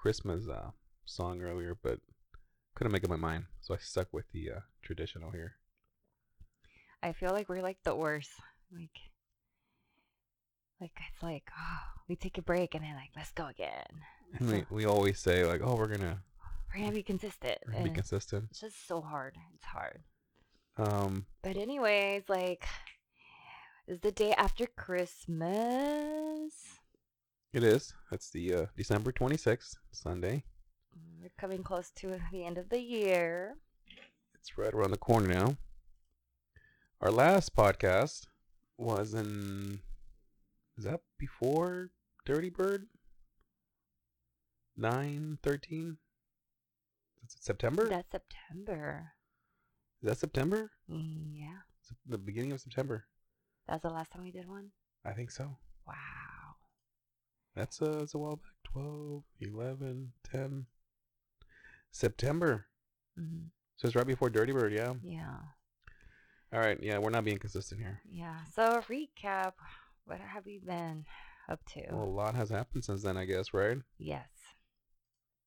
Christmas uh, song earlier, but couldn't make up my mind, so I stuck with the uh, traditional here. I feel like we're like the worst. Like, like it's like, oh, we take a break and then like, let's go again. And we we always say like, oh, we're gonna, we're gonna be consistent. we're gonna be consistent. it's just so hard. It's hard. Um, But anyways, like, it's the day after Christmas. It is. It's the uh, December twenty sixth, Sunday. We're coming close to the end of the year. It's right around the corner now. Our last podcast was in. Is that before Dirty Bird? Nine thirteen. Is it September? That's September. Is that September? Yeah. The beginning of September. That's the last time we did one. I think so. Wow. That's uh, that's a while back. 12, 11, 10. September. hmm So it's right before Dirty Bird, yeah. Yeah. All right, yeah, we're not being consistent here. Yeah. So recap. What have we been up to? Well, a lot has happened since then, I guess, right? yes.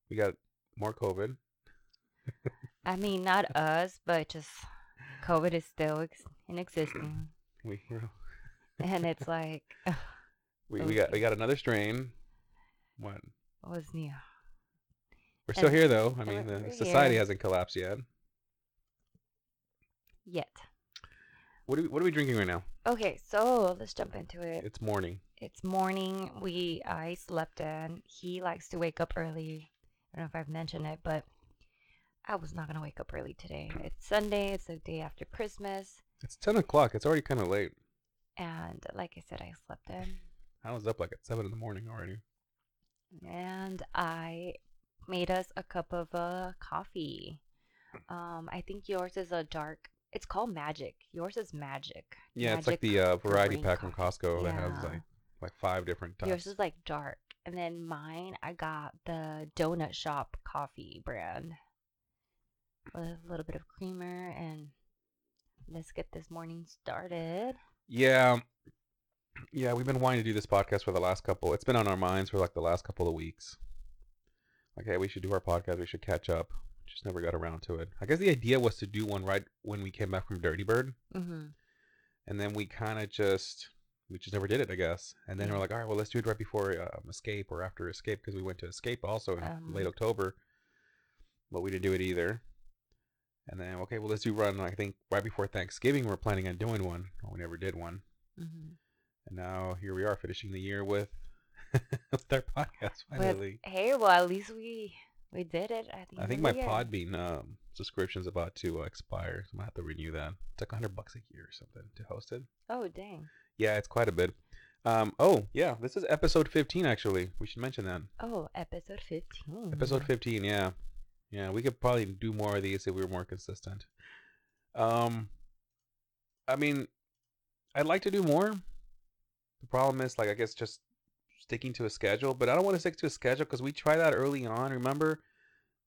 We got more COVID. I mean, not us, but just COVID is still ex- in existence, We and it's like, we, we oh, got we got another strain. What? new? We're still And- here though. I mean, we're- the society here. hasn't collapsed yet. Yet. What are we, what are we drinking right now? Okay, so let's jump into it. It's morning. It's morning. We I slept in. He likes to wake up early. I don't know if I've mentioned it, but I was not gonna wake up early today. It's Sunday. It's the day after Christmas, It's ten o'clock. It's already kind of late. and like I said, I slept in, I was up like at seven in the morning already. and I made us a cup of uh, coffee. Um, I think yours is a dark. It's called Magic. Yours is Magic. Yeah, it's like the uh, variety pack from. Costco that has like like five different types. Yours is like dark. And then mine, I got the Donut Shop coffee brand with a little bit of creamer. And let's get this morning started. Yeah. Yeah, we've been wanting to do this podcast for the last couple. It's been on our minds for like the last couple of weeks. Like, hey, we should do our podcast. We should catch up. Just never got around to it. I guess the idea was to do one right when we came back from Dirty Bird, Mm-hmm. and then we kind of just we just never did it. I guess. And then we're like, all right, well, let's do it right before um, Escape or after Escape because we went to Escape also in Um, late October, but we didn't do it either. And then okay, well, let's do run. I think right before Thanksgiving, we're planning on doing one. We never did one. Mm-hmm. And now here we are finishing the year with with our podcast finally. hey, well, at least we we did it. At the I think my year. Podbean um, subscription's about to uh, expire, so I'm gonna have to renew that. It's like hundred bucks a year or something to host it. Oh, dang. Yeah, it's quite a bit. Um, oh yeah, this is episode 15 actually. We should mention that. Oh, episode 15. Episode 15, yeah, yeah. We could probably do more of these if we were more consistent. Um, I mean, I'd like to do more. The problem is, like, I guess just sticking to a schedule, but I don't want to stick to a schedule because we tried that early on, remember?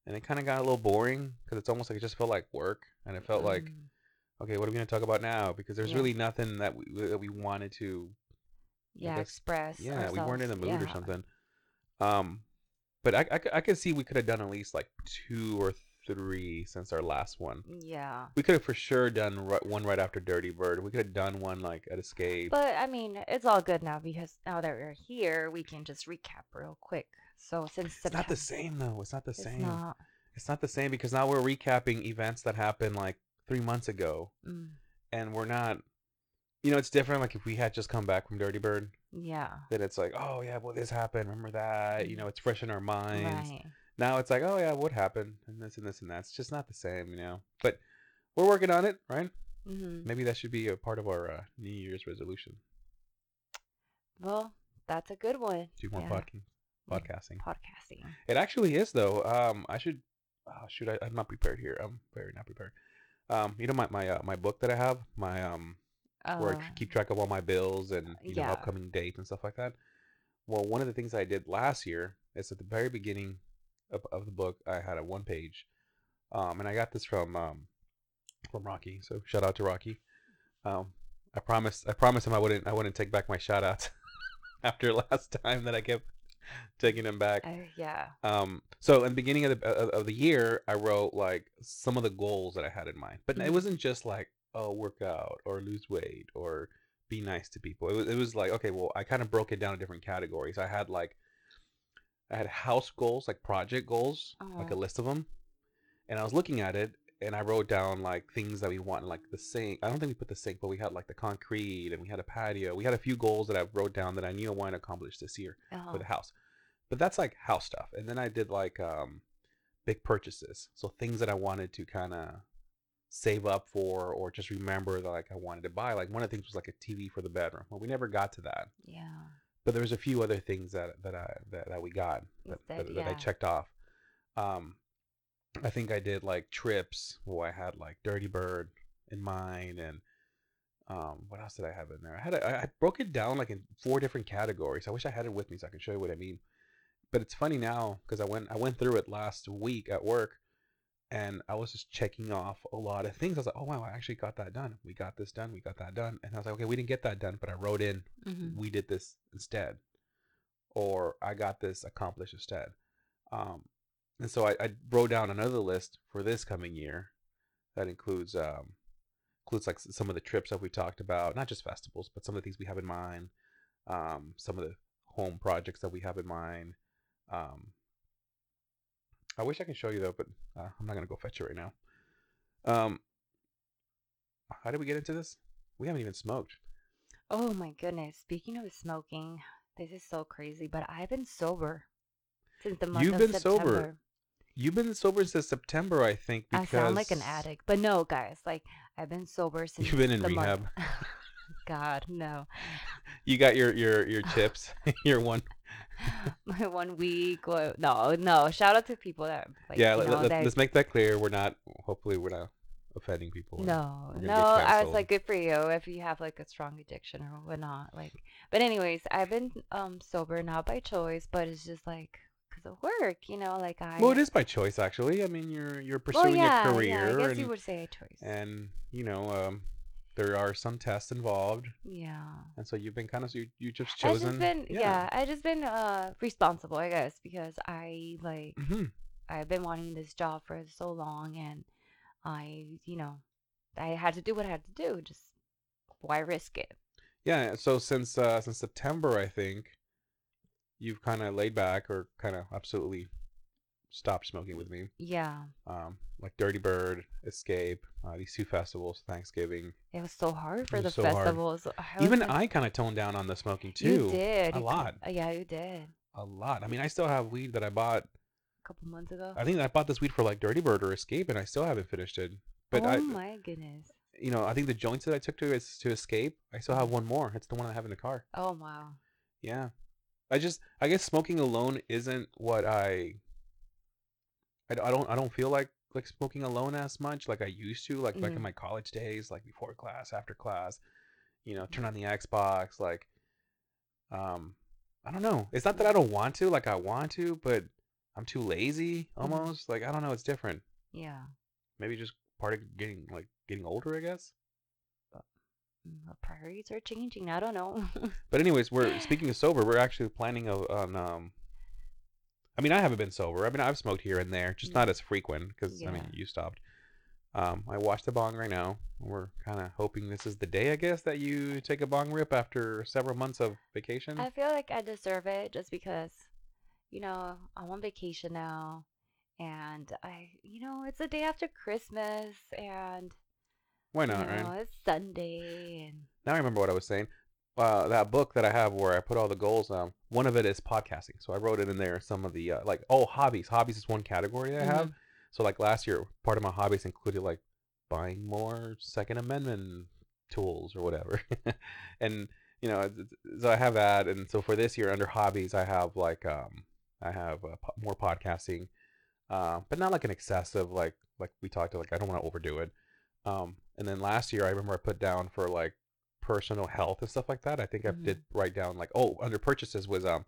And it kind of got a little boring because it's almost like it just felt like work, and it felt like, Mm. okay, what are we gonna talk about now? Because there's Yeah. really nothing that we that we wanted to. Yeah, guess- express. Yeah, we weren't in the ourselves. mood or something. Um, but I I could see we could have done at least like two or three since our last one. Yeah. We could have for sure done ri- one right after Dirty Bird. We could have done one like at Escape. But I mean, it's all good now because now that we're here, we can just recap real quick. So since it's not the same though. It's not the It's same. not. It's not the same because now we're recapping events that happened like three months ago, Mm, and we're not. You know, it's different. Like if we had just come back from Dirty Bird, yeah. then it's like, oh yeah, well this happened. Remember that? You know, it's fresh in our minds. Right. Now it's like, oh yeah, what happened? And this and this and that. It's just not the same, you know. But we're working on it, right? hmm Maybe that should be a part of our uh, New Year's resolution. Well, that's a good one. Do more Yeah. podca- podcasting. Podcasting. It actually is though. Um, I should. Oh, shoot, I, I'm not prepared here. I'm very not prepared. Um, you know my my uh, my book that I have, my um, where I Uh, keep track of all my bills and you know upcoming dates and stuff like that. Well, one of the things I did last year is at the very beginning of, of the book, I had a one page, um, and I got this from um, from Rocky. So shout out to Rocky. Um, I promised I promised him I wouldn't I wouldn't take back my shout outs after last time that I kept taking them back. Uh, yeah. Um, so in the beginning of the of of the year, I wrote like some of the goals that I had in mind, but it Mhm. wasn't just like oh work out or lose weight or be nice to people. It was it was like okay, well I kind of broke it down in different categories. I had like I had house goals, like project goals, like a Uh-huh. list of them, and I was looking at it and I wrote down like things that we want, like the sink. I don't think we put the sink, but we had like the concrete and we had a patio. We had a few goals that I wrote down that I knew I wanted to accomplish this year Uh-huh. for the house. But that's like house stuff. And then I did like um big purchases. So things that I wanted to kind of save up for or just remember that like I wanted to buy. Like one of the things was like a TV for the bedroom. Well, we never got to that. Yeah. But there was a few other things that that I that, that we got that, That- that, that I checked off. Um I think I did like trips where I had like Dirty Bird in mind and um what else did I have in there? I had a, I I broke it down like in four different categories. I wish I had it with me so I can show you what I mean. But it's funny now because I went I went through it last week at work and I was just checking off a lot of things. I was like, oh wow, I actually got that done. We got this done. We got that done. And I was like, okay, we didn't get that done, but I wrote in Mhm. we did this instead or i got this accomplished instead um, and so I, I wrote down another list for this coming year that includes um, includes like some of the trips that we talked about not just festivals but some of the things we have in mind um, some of the home projects that we have in mind um, i wish i could show you though but uh, i'm not going to go fetch it right now um, how did we get into this we haven't even smoked Oh my goodness. Speaking of smoking, this is so crazy, but I've been sober since the month You've of been sober You've been sober since September, I think. I sound like an addict, but no, guys. Like I've been sober since. You've been in the month- rehab. God, no. You got your your your chips, your one. My one week. Well, no, no. Shout out to people that like. yeah, let, know, let, us make that clear. We're not. Hopefully, we're not offending people. No, no. I was like, good for you if you have like a strong addiction or whatnot. Like, but anyways, I've been um sober not by choice, but it's just like because of work, you know. Like I. Well, it is by choice, actually. I mean, you're you're Well, pursuing yeah, a career, Yeah, I guess and you would say a choice. and you know, um, there are some tests involved, yeah. and so you've been kind of you you just I chosen. just been yeah. I just been uh responsible, I guess, because I like hmm I've been wanting this job for so long, and I you know I had to do what I had to do. Just why risk it? Yeah. So since uh since September, I think you've kind of laid back or kind of absolutely stopped smoking with me. Yeah, um, like Dirty Bird, Escape, uh, these two festivals, Thanksgiving. it was so hard for the so festivals. I Even like- I kind of toned down on the smoking too. you did a You lot. could- uh, yeah, you did. A lot. I mean, I still have weed that I bought. A couple months ago. I think I bought this weed for like Dirty Bird or Escape, and I still haven't finished it. But oh I, my goodness. you know, I think the joints that I took to is to Escape. I still have one more. It's the one I have in the car. Oh wow. Yeah. I just, I guess smoking alone isn't what I. I, I don't, I don't feel like like smoking alone as much like I used to, like like in Mhm. my college days, like before class, after class. You know, turn on the Xbox, like. Um, I don't know. It's not that I don't want to, like I want to, but I'm too lazy almost. Like I don't know. It's different. Yeah. Maybe just part of getting like getting older, I guess. Mm, The priorities are changing. I don't know. But anyways, we're speaking of sober. We're actually planning of, on. Um, I mean, I haven't been sober. I mean, I've smoked here and there, just not as frequent because I mean, Yeah. you stopped. Um, I watched the bong right now. We're kind of hoping this is the day, I guess, that you take a bong rip after several months of vacation. I feel like I deserve it just because, you know, I'm on vacation now, and I, you know, it's the day after Christmas, and Why you not, know, right? it's Sunday, and Now I remember what I was saying. Uh, that book that I have where I put all the goals. Um, one of it is podcasting. So I wrote it in there. Some of the uh, like, oh, hobbies. Hobbies is one category that I have. So like last year, part of my hobbies included like buying more Second Amendment tools or whatever, and you know, so I have that. And so for this year, under hobbies, I have like um, I have uh, po- more podcasting, uh, but not like an excessive like like we talked to. Like I don't want to overdo it. Um, and then last year, I remember I put down for like personal health and stuff like that. I think I Mhm. did write down like oh under purchases was um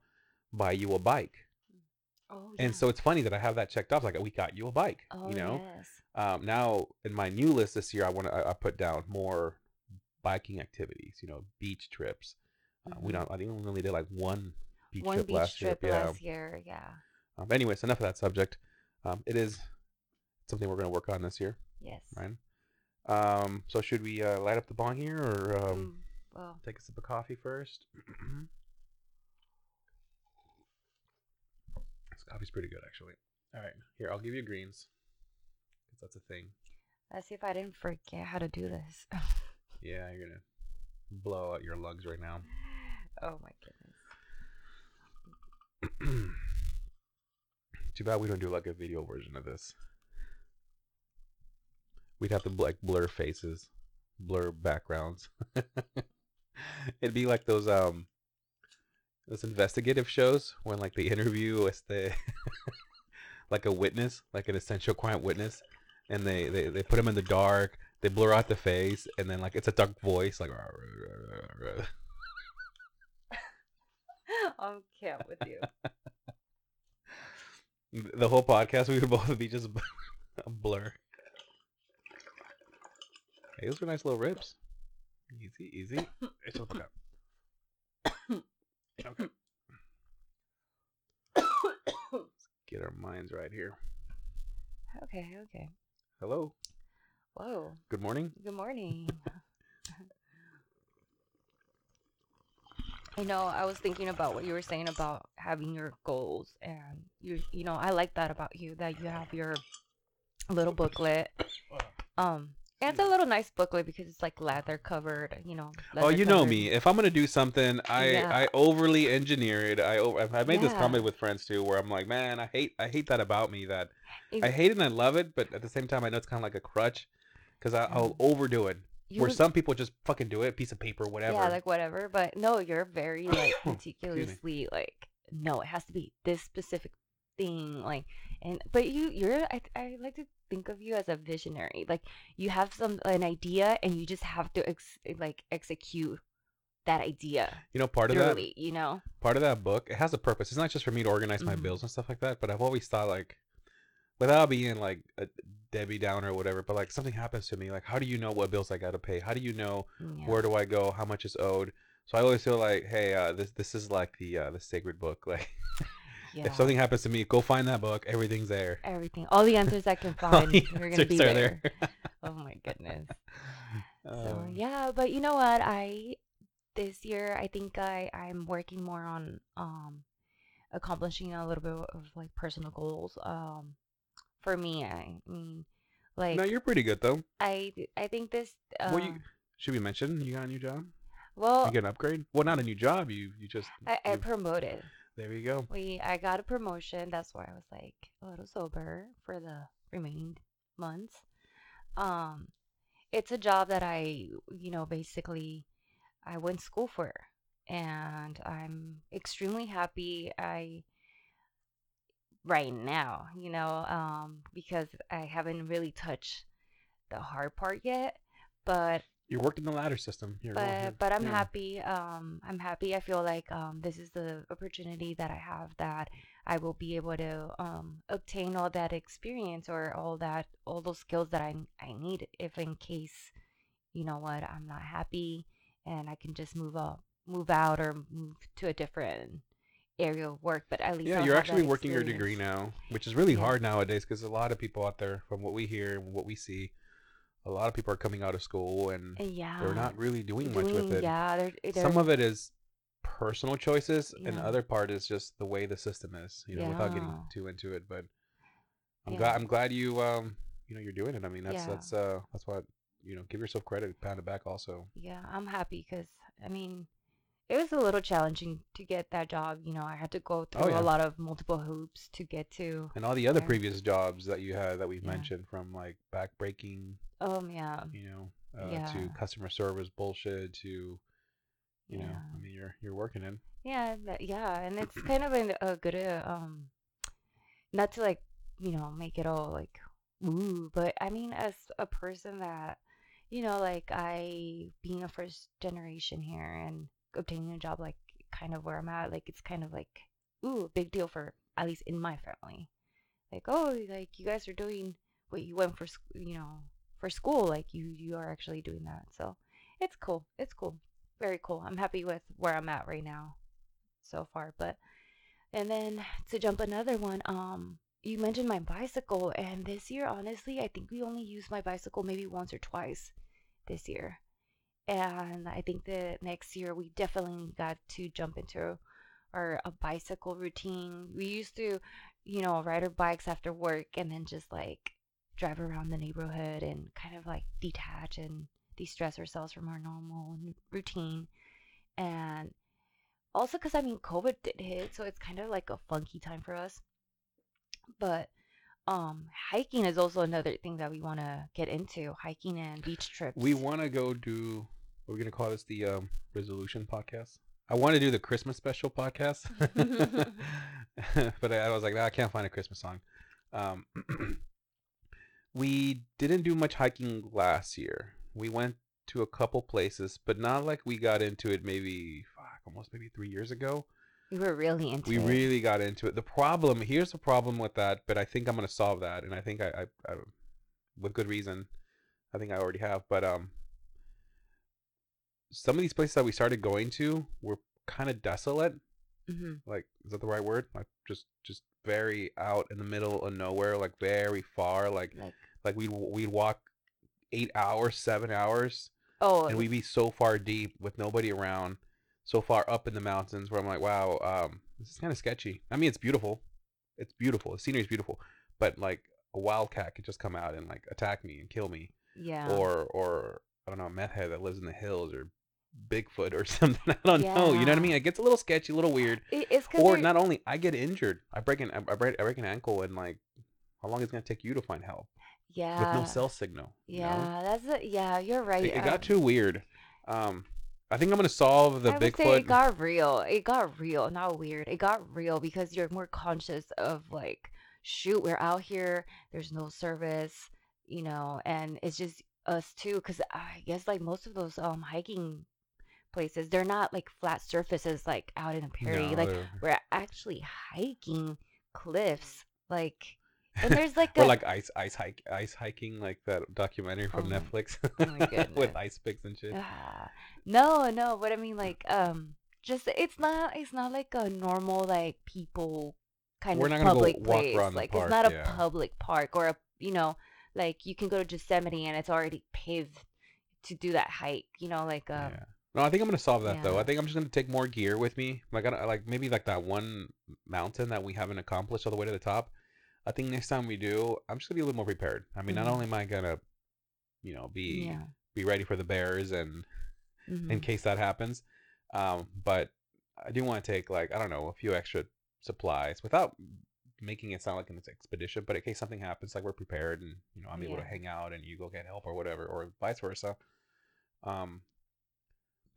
buy you a bike. oh, And so it's funny that I have that checked off. Like we got you a bike. oh you know. yes, Um, now in my new list this year, I want to I, I put down more biking activities. You know, beach trips. Uh, we Mhm. don't. I think we only did like one beach One trip beach last trip year. Yeah. last year. Yeah. Um, anyways, enough of that subject. Um, it is something we're going to work on this year, Yes. right? Um, so should we uh, light up the bong here, or um, Mm, well, take a sip of coffee first? this coffee's pretty good, actually. All right, here I'll give you greens, 'cause that's a thing. let's see if I didn't forget how to do this. Yeah, you're gonna blow out your lugs right now. oh my goodness. Too bad we don't do like a video version of this. We'd have to like blur faces, blur backgrounds. It'd be like those um those investigative shows when like they interview with the like a witness, like an essential client witness, and they, they they put him in the dark, they blur out the face, and then like it's a dark voice like I'm camp with you. the whole podcast we would both be just a blur. Hey, those were nice little ribs. Easy, easy. It's okay. Okay. Get our minds right here. okay, okay. Hello. Whoa. Good morning. Good morning. you know, I was thinking about what you were saying about having your goals and you you know, I like that about you that you have your little booklet. Um and it's a little nice booklet because it's like leather covered, you know. oh, you know covered. me. If I'm gonna do something, I Yeah. I overly engineer it. I I've made this Yeah. comment with friends too, where I'm like, man, I hate I hate that about me. That I hate it and I love it, but at the same time, I know it's kind of like a crutch because I'll mm. overdo it. where would- some people just fucking do it, piece of paper, whatever. Yeah, like whatever. But no, you're very like meticulously like no, it has to be this specific thing. Like and but you you're I I like to think of you as a visionary. Like you have some an idea and you just have to ex- like execute that idea you know, part of that you know? part of that book, it has a purpose. It's not just for me to organize my Mhm. bills and stuff like that, but I've always thought like without being like a Debbie Downer or whatever, but like something happens to me, like how do you know what bills I got to pay? How do you know Yeah. where do I go? How much is owed? So I always feel like, hey, uh, this this is like the uh, the sacred book. Like yeah. if something happens to me, go find that book. Everything's there. everything, all the answers I can find are gonna be are there. Oh my goodness. So Um, yeah, but you know what? I this year I think I I'm working more on um accomplishing a little bit of like personal goals. Um for me, I mean like no, you're pretty good though. I I think this uh, Well, you should we mention you got a new job? well You get an upgrade? Well, not a new job. You you just I, I promoted. There you go. We I got a promotion. That's why I was like a little sober for the remaining months. Um, it's a job that I, you know, basically I went school for, and I'm extremely happy. I right now, you know, um, because I haven't really touched the hard part yet, but You worked in the ladder system. You're but but I'm yeah. happy. Um, I'm happy. I feel like um, this is the opportunity that I have that I will be able to um, obtain all that experience or all that all those skills that I I need if in case you know what I'm not happy and I can just move up, move out, or move to a different area of work. But at least Yeah, I'll you're actually working your degree now, which is really hard nowadays because a lot of people out there, from what we hear and what we see, a lot of people are coming out of school and And yeah, they're not really doing, much with it. Yeah, they're, they're Some of it is personal choices, and the other part is just the way the system is. You know, without getting too into it, but I'm Yeah. glad I'm glad you um you know you're doing it. I mean, that's Yeah. that's uh that's what you know. Give yourself credit, pound it back. Also, yeah, I'm happy because I mean, it was a little challenging to get that job. You know, I had to go through Oh, yeah. a lot of multiple hoops to get to. and all the other Okay. previous jobs that you had that we've Yeah. mentioned, from like backbreaking Um, yeah, you know, uh, Yeah. to customer service bullshit to, you know, I mean, you're you're working in. yeah, that, yeah, and it's kind of a, a good uh, um, not to like you know make it all like ooh, but I mean as a person that you know like I being a first generation here and obtaining a job like kind of where I'm at, like it's kind of like ooh, big deal for at least in my family. Like oh, like you guys are doing what you went for, you know, for school. Like you you are actually doing that. So it's cool. It's cool. Very cool. I'm happy with where I'm at right now so far. But and then to jump another one, um, you mentioned my bicycle, and this year, honestly, I think we only used my bicycle maybe once or twice this year. And I think that next year we definitely got to jump into our a bicycle routine. We used to, you know, ride our bikes after work and then just like drive around the neighborhood and kind of like detach and de-stress ourselves from our normal routine. And also because I mean COVID did hit, so it's kind of like a funky time for us. But um hiking is also another thing that we want to get into hiking and beach trips We want to go do. We're gonna call this the um, resolution podcast. I want to do the Christmas special podcast, but I, I was like, nah, I can't find a Christmas song. Um, we didn't do much hiking last year. We went to a couple places, but not like we got into it maybe fuck, almost maybe three years ago. we were really into we it. really got into it. The problem here's the problem with that, but I think I'm gonna solve that, and I think I, I, I with good reason. I think I already have, but um, some of these places that we started going to were kind of desolate. hmm Like, is that the right word? Like, just just very out in the middle of nowhere, like very far. Like, like like we we'd walk eight hours, seven hours, oh and we'd be so far deep with nobody around, so far up in the mountains where I'm like, wow, um, this is kind of sketchy. I mean, it's beautiful, it's beautiful, the scenery is beautiful, but like a wildcat could just come out and like attack me and kill me, yeah or or I don't know, a meth head that lives in the hills or Bigfoot or something. I don't know. You know what I mean? It gets a little sketchy, a little weird. It's Or not only I get injured, I break an I break, I break an ankle, and like, how long is it gonna take you to find help yeah with no cell signal? know? yeah that's it yeah you're right it, it got um, too weird. Um, I think I'm gonna solve the I would say Bigfoot. it got real. It got real, not weird. It got real because you're more conscious of like, shoot, we're out here. There's no service, you know, and it's just us too. Because I guess like most of those um hiking places, they're not like flat surfaces like out in the prairie. No, like we're actually hiking cliffs, like. And there's like or a like ice ice hike ice hiking like that documentary from Oh Netflix oh my with ice picks and shit. Ah, no, no, but I mean like um just it's not it's not like a normal like people kind We're of not gonna go public place. like park, it's not a yeah. public park or a you know, like you can go to Yosemite and it's already paved to do that hike, you know, like um yeah. No, I think I'm gonna solve that though. I think I'm just gonna take more gear with me. Like I don't- like maybe like that one mountain that we haven't accomplished all the way to the top. I think next time we do, I'm just gonna be a little more prepared. I mean, not Mhm. only am I gonna, you know, be yeah. be ready for the bears and in mhm. case that happens. Um, but I do want to take like I don't know a few extra supplies without making it sound like an expedition. But in case something happens, like we're prepared and you know I'm able to hang out and you go get help or whatever, or vice versa. Um,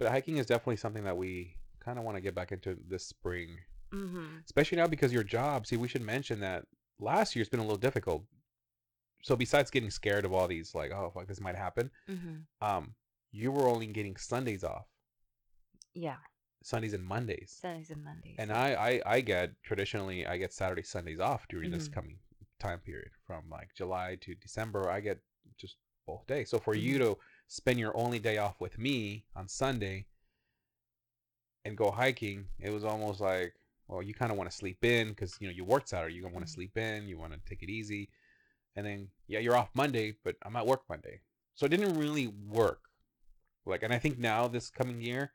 but hiking is definitely something that we kind of want to get back into this spring, Mhm. especially now because your job. See, we should mention that last year's been a little difficult. So besides getting scared of all these, like, oh fuck, this might happen, Mhm. um, you were only getting Sundays off. Yeah. Sundays and Mondays. Sundays and Mondays. And I, I, I get traditionally I get Saturday Sundays off during this Mhm. coming time period from like July to December. I get just both days. So for you Mm-hmm. to spend your only day off with me on Sunday and go hiking, it was almost like well, you kind of want to sleep in because you know you worked Saturday. You going to want to Mhm. sleep in. You want to take it easy, and then yeah, you're off Monday, but I'm at work Monday, so it didn't really work. Like, and I think now this coming year,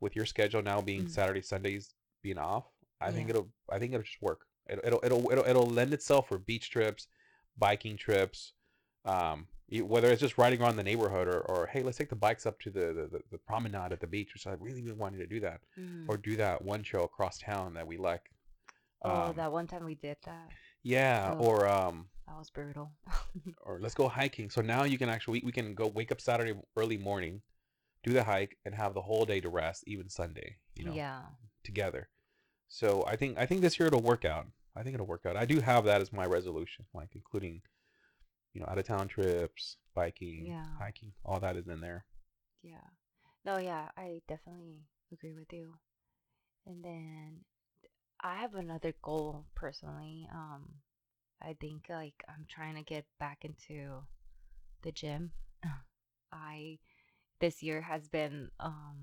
with your schedule now being Mhm. Saturday Sundays being off, I think it'll I think it'll just work. It'll it'll it'll it'll, it'll lend itself for beach trips, biking trips, um, whether it's just riding around the neighborhood or, or hey, let's take the bikes up to the, the, the, promenade at the beach, which I really really wanted to do that, Mhm. or do that one show across town that we like. oh, Um, that one time we did that. yeah, Oh. or um, That was brutal. or let's go hiking. So now you can actually we, we can go wake up Saturday early morning, do the hike, and have the whole day to rest, even Sunday. You know, yeah. together. So I think I think this year it'll work out. I think it'll work out. I do have that as my resolution, like including, you know, out of town trips, biking, Yeah. hiking, all that is in there. Yeah. No, yeah, I definitely agree with you. And then I have another goal personally. Um I think like I'm trying to get back into the gym. I this year has been um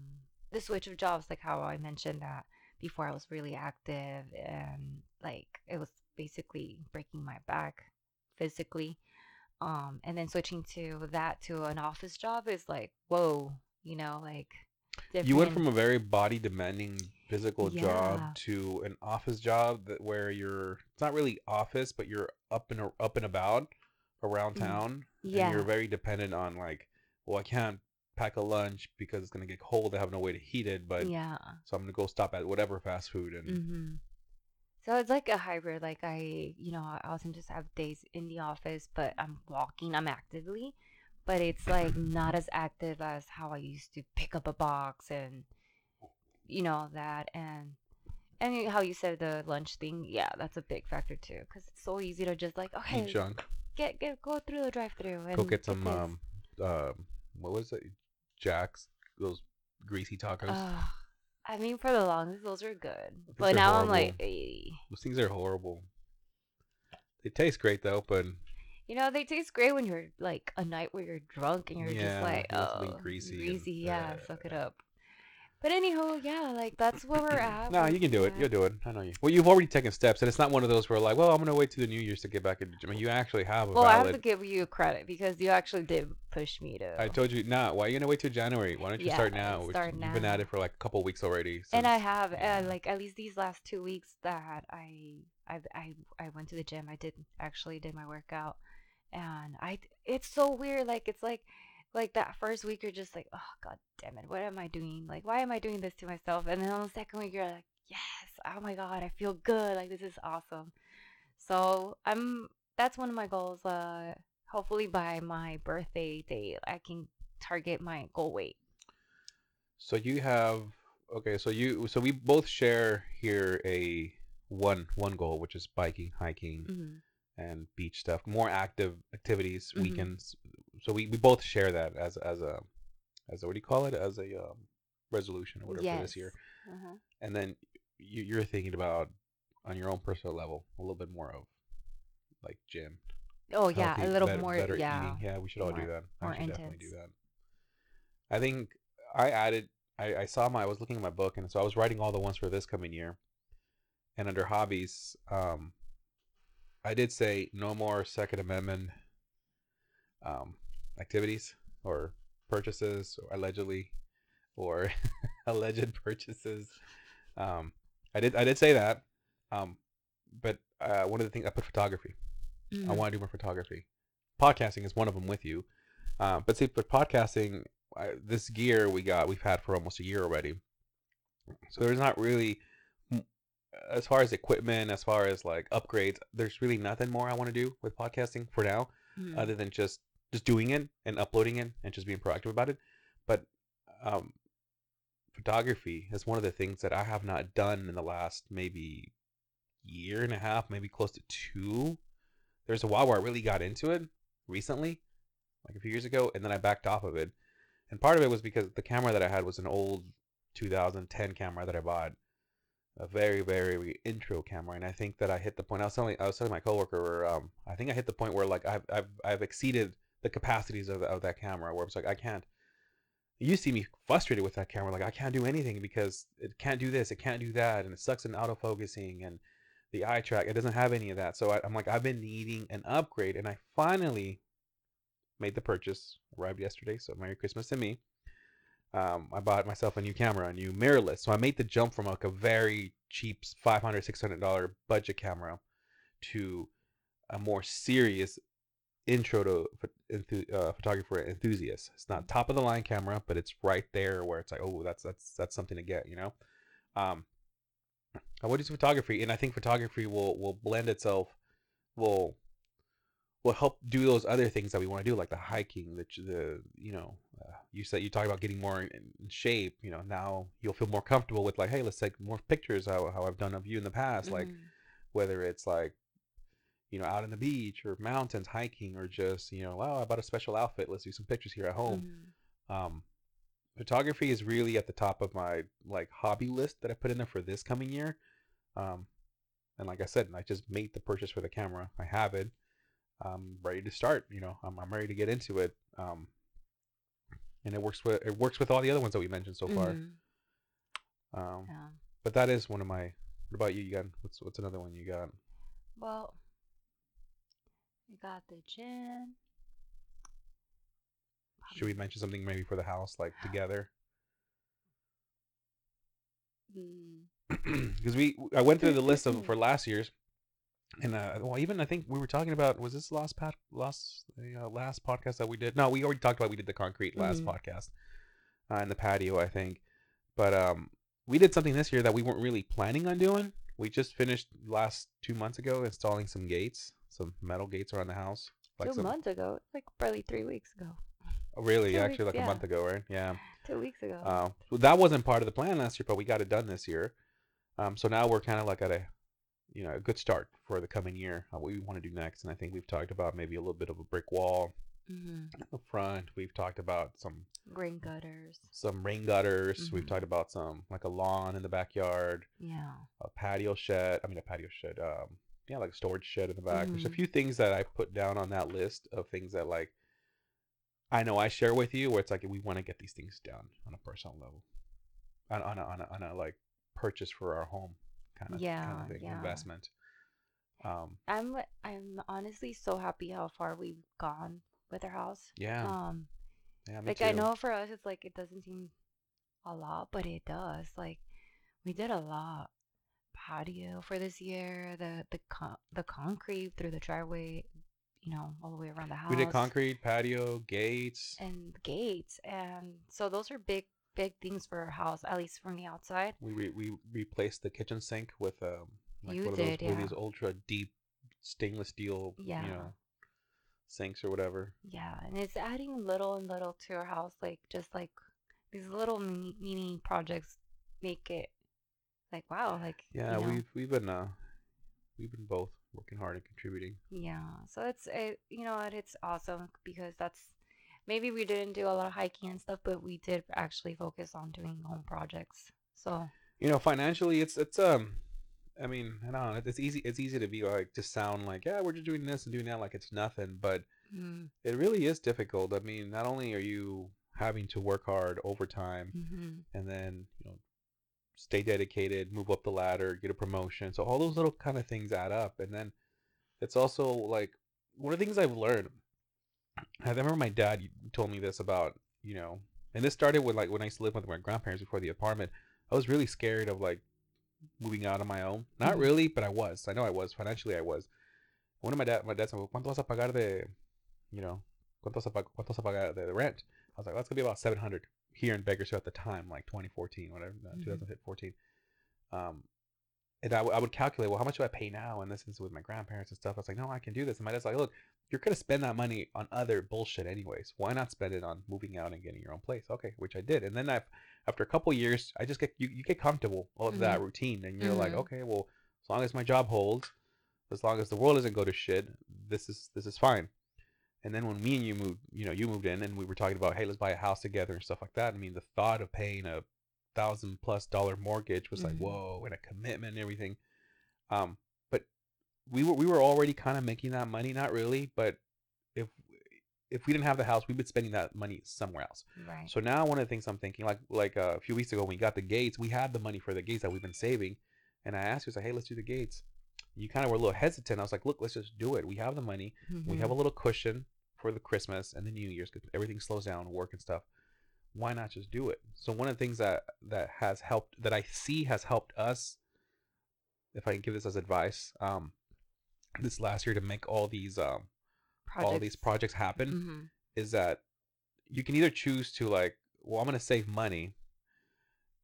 the switch of jobs, like how I mentioned that before I was really active and like it was basically breaking my back physically. Um, and then switching to that to an office job is like, whoa, you know, like You went from a very body demanding physical Yeah. job to an office job that where you're it's not really office, but you're up and up and about around Mm, town. yeah. And you're very dependent on like, well, I can't pack a lunch because it's gonna get cold. I have no way to heat it, but yeah. so I'm gonna go stop at whatever fast food and Mm-hmm. So it's like a hybrid. Like I, you know, I often just have days in the office, but I'm walking, I'm actively, but it's like not as active as how I used to pick up a box and, you know, that and. And how you said the lunch thing, yeah, that's a big factor too, because it's so easy to just like, okay, eat junk. get get go through the drive-through and Go get some um um what was it? Jack's those greasy tacos. Ugh. I mean, for the longest, those are good, but now I'm like, "Ey." Those things are horrible. They taste great though, but You know, they taste great when you're like a night where you're drunk and you're Yeah, just like, oh, greasy and- yeah, uh, suck it up. But anyhow, yeah, like that's where we're at. no, with you can do it. You'll do it. I know you. Well, you've already taken steps, and it's not one of those where like, well, I'm gonna wait to the New Year's to get back into the gym. You actually have a Well, I have to give you credit because you actually did push me to. I told you, nah. Why are you gonna wait till January? Why don't you start Yeah, now? Which start You've been at it for like a couple weeks already. and I have, uh, like at least these last two weeks that I, I, I, I went to the gym. I did actually did my workout, and I. It's so weird. Like it's like, like that first week you're just like, oh god damn it, what am I doing? Like why am I doing this to myself? And then on the second week you're like, yes, oh my god, I feel good. Like this is awesome. So I'm. That's one of my goals. Uh, hopefully by my birthday date, I can target my goal weight. So you have okay. So you so we both share here a one one goal, which is biking, hiking, hmm and beach stuff. More active activities, Mhm. weekends. So we, we both share that as as a as a what do you call it as a um, resolution or whatever for this year. Uh-huh. And then you, you're thinking about on your own personal level a little bit more of like gym. Oh yeah, a little better- more. better yeah. eating. Yeah, we should all do that. I more should definitely do that. I think I added. I, I saw my. I was looking at my book, and so I was writing all the ones for this coming year. And under hobbies, um, I did say no more Second Amendment um, activities or purchases, or allegedly, or alleged purchases. Um, I did. I did say that. Um, but uh, one of the things I put photography. I Mhm. want to do more photography. Podcasting is one of them with you. Uh, but see, but podcasting, I, this gear we got, we've had for almost a year already. So there's not really, as far as equipment, as far as like upgrades, there's really nothing more I want to do with podcasting for now, Mhm. other than just just doing it and uploading it and just being proactive about it. But um, photography is one of the things that I have not done in the last maybe year and a half, maybe close to two. There's a while where I really got into it recently, like a few years ago, and then I backed off of it. And part of it was because the camera that I had was an old 2010 camera that I bought, a very very intro camera, and I think that I hit the point. I was telling I was telling my coworker, um, I think I hit the point where like I've I've I've exceeded the capacities of of that camera, where it's like I can't. You see me frustrated with that camera, like I can't do anything because it can't do this, it can't do that, and it sucks in autofocusing and the eye track. It doesn't have any of that. So I, I'm like, I've been needing an upgrade, and I finally made the purchase. Arrived yesterday, so Merry Christmas to me. Um, I bought myself a new camera, a new mirrorless. So I made the jump from like a very cheap 500 600 dollar budget camera to a more serious intro to enthu- uh, photography for enthusiasts. It's not top of the line camera, but it's right there where it's like, oh, that's that's that's something to get, you know. Um, I want to do photography, and I think photography will will blend itself, will will help do those other things that we want to do, like the hiking, the the you know, uh, you said you talk about getting more in, in shape. You know, now you'll feel more comfortable with like, hey, let's take more pictures how how I've done of you in the past, like Mhm. whether it's like you know out on the beach or mountains hiking or just you know wow i bought a special outfit let's do some pictures here at home Mhm. um photography is really at the top of my like hobby list that i put in there for this coming year um and like i said i just made the purchase for the camera i have it i'm ready to start you know i'm, I'm ready to get into it um and it works with it works with all the other ones that we mentioned so far. Mhm. Um, Yeah. but that is one of my. What about you? You got what's what's another one you got? Well, we got the gin. Should we mention something maybe for the house, like together? Mm, Because we, I went through the list of for last year's, and uh, well, even I think we were talking about was this last pat last uh, last podcast that we did? No, we already talked about we did the concrete last Mhm. podcast, uh, in the patio, I think. But um, we did something this year that we weren't really planning on doing. We just finished last two months ago installing some gates, some metal gates around the house. two some, months ago, like barely three weeks ago. Oh, really? two Actually, weeks, like a month ago, right? Yeah. Two weeks ago. Uh, so that wasn't part of the plan last year, but we got it done this year. Um, so now we're kind of like at a, you know, a good start for the coming year. Uh, what we want to do next, and I think we've talked about maybe a little bit of a brick wall hmm up front. We've talked about some rain gutters. some rain gutters. We've Mhm. talked about some like a lawn in the backyard, Yeah. a patio shed. I mean, a patio shed. Um, yeah, like a storage shed in the back. There's a Mhm. few things that I put down on that list of things that like I know I share with you, where it's like we want to get these things done on a personal level, on on a, on a, on a like purchase for our home kind of kind Yeah, of thing, yeah. investment. Um, I'm I'm honestly so happy how far we've gone with our house. yeah, Um, yeah, like I know for us it's like it doesn't seem a lot, but it does. Like we did a lot. Patio for this year, the the con- the concrete through the driveway, you know, all the way around the house. we did concrete patio gates. and gates, and so those are big big things for our house, at least from the outside. We re- we replaced the kitchen sink with um like You one of did, those, one of yeah. these ultra deep stainless steel Yeah. you know sinks or whatever. Yeah, and it's adding little and little to our house, like just like these little mini, mini projects make it like wow, like Yeah, you know, we've we've been uh we've been both working hard and contributing. yeah. So it's it, you know what, it's awesome because that's maybe we didn't do a lot of hiking and stuff, but we did actually focus on doing home projects. So You know, financially, it's it's um, I mean, I don't know. It's easy. It's easy to be like to sound like yeah, we're just doing this and doing that like it's nothing, but mm, it really is difficult. I mean, not only are you having to work hard overtime hmm and then you know stay dedicated, move up the ladder, get a promotion. So all those little kind of things add up, and then it's also like one of the things I've learned. I remember my dad told me this about you know, and this started with like when I used to live with my grandparents before the apartment. I was really scared of like moving out on my own. Not Mhm. really, but I was. I know I was financially. I was. One of my dad, my dad said, well, "¿Cuánto vas a pagar de, you know, cuánto vas a, pag- cuánto vas a pagar de, de rent?" I was like, "That's gonna be about 700 here in Bakersfield at the time, like 2014, whatever, Mhm. 2014." Um, and I, w- I would calculate, well, how much do I pay now? And this is with my grandparents and stuff. I was like, no, I can do this. And my dad's like, look, you're gonna spend that money on other bullshit anyways. Why not spend it on moving out and getting your own place? Okay, which I did. And then I've, after a couple years, I just get you, you get comfortable of that routine, and you're like, Mhm. okay, well, as long as my job holds, as long as the world doesn't go to shit, this is this is fine. And then when me and you moved, you know, you moved in, and we were talking about, hey, let's buy a house together and stuff like that. I mean, the thought of paying a thousand plus dollar mortgage was like, Mhm. whoa, and a commitment and everything. Um, but we were we were already kind of making that money, not really, but if if we didn't have the house, we'd been spending that money somewhere else. right. So now one of the things I'm thinking, like like uh, a few weeks ago when we got the gates, we had the money for the gates that we've been saving, and I asked you, I like, hey, let's do the gates. You kind of were a little hesitant. I was like, look, let's just do it. We have the money. We have a Mhm. little cushion for the Christmas and the New Year's because everything slows down, work and stuff. Why not just do it? So one of the things that that has helped that I see has helped us, if I can give this as advice, um, this last year to make all these um all these projects happen Mhm. is that you can either choose to like, well, I'm gonna save money,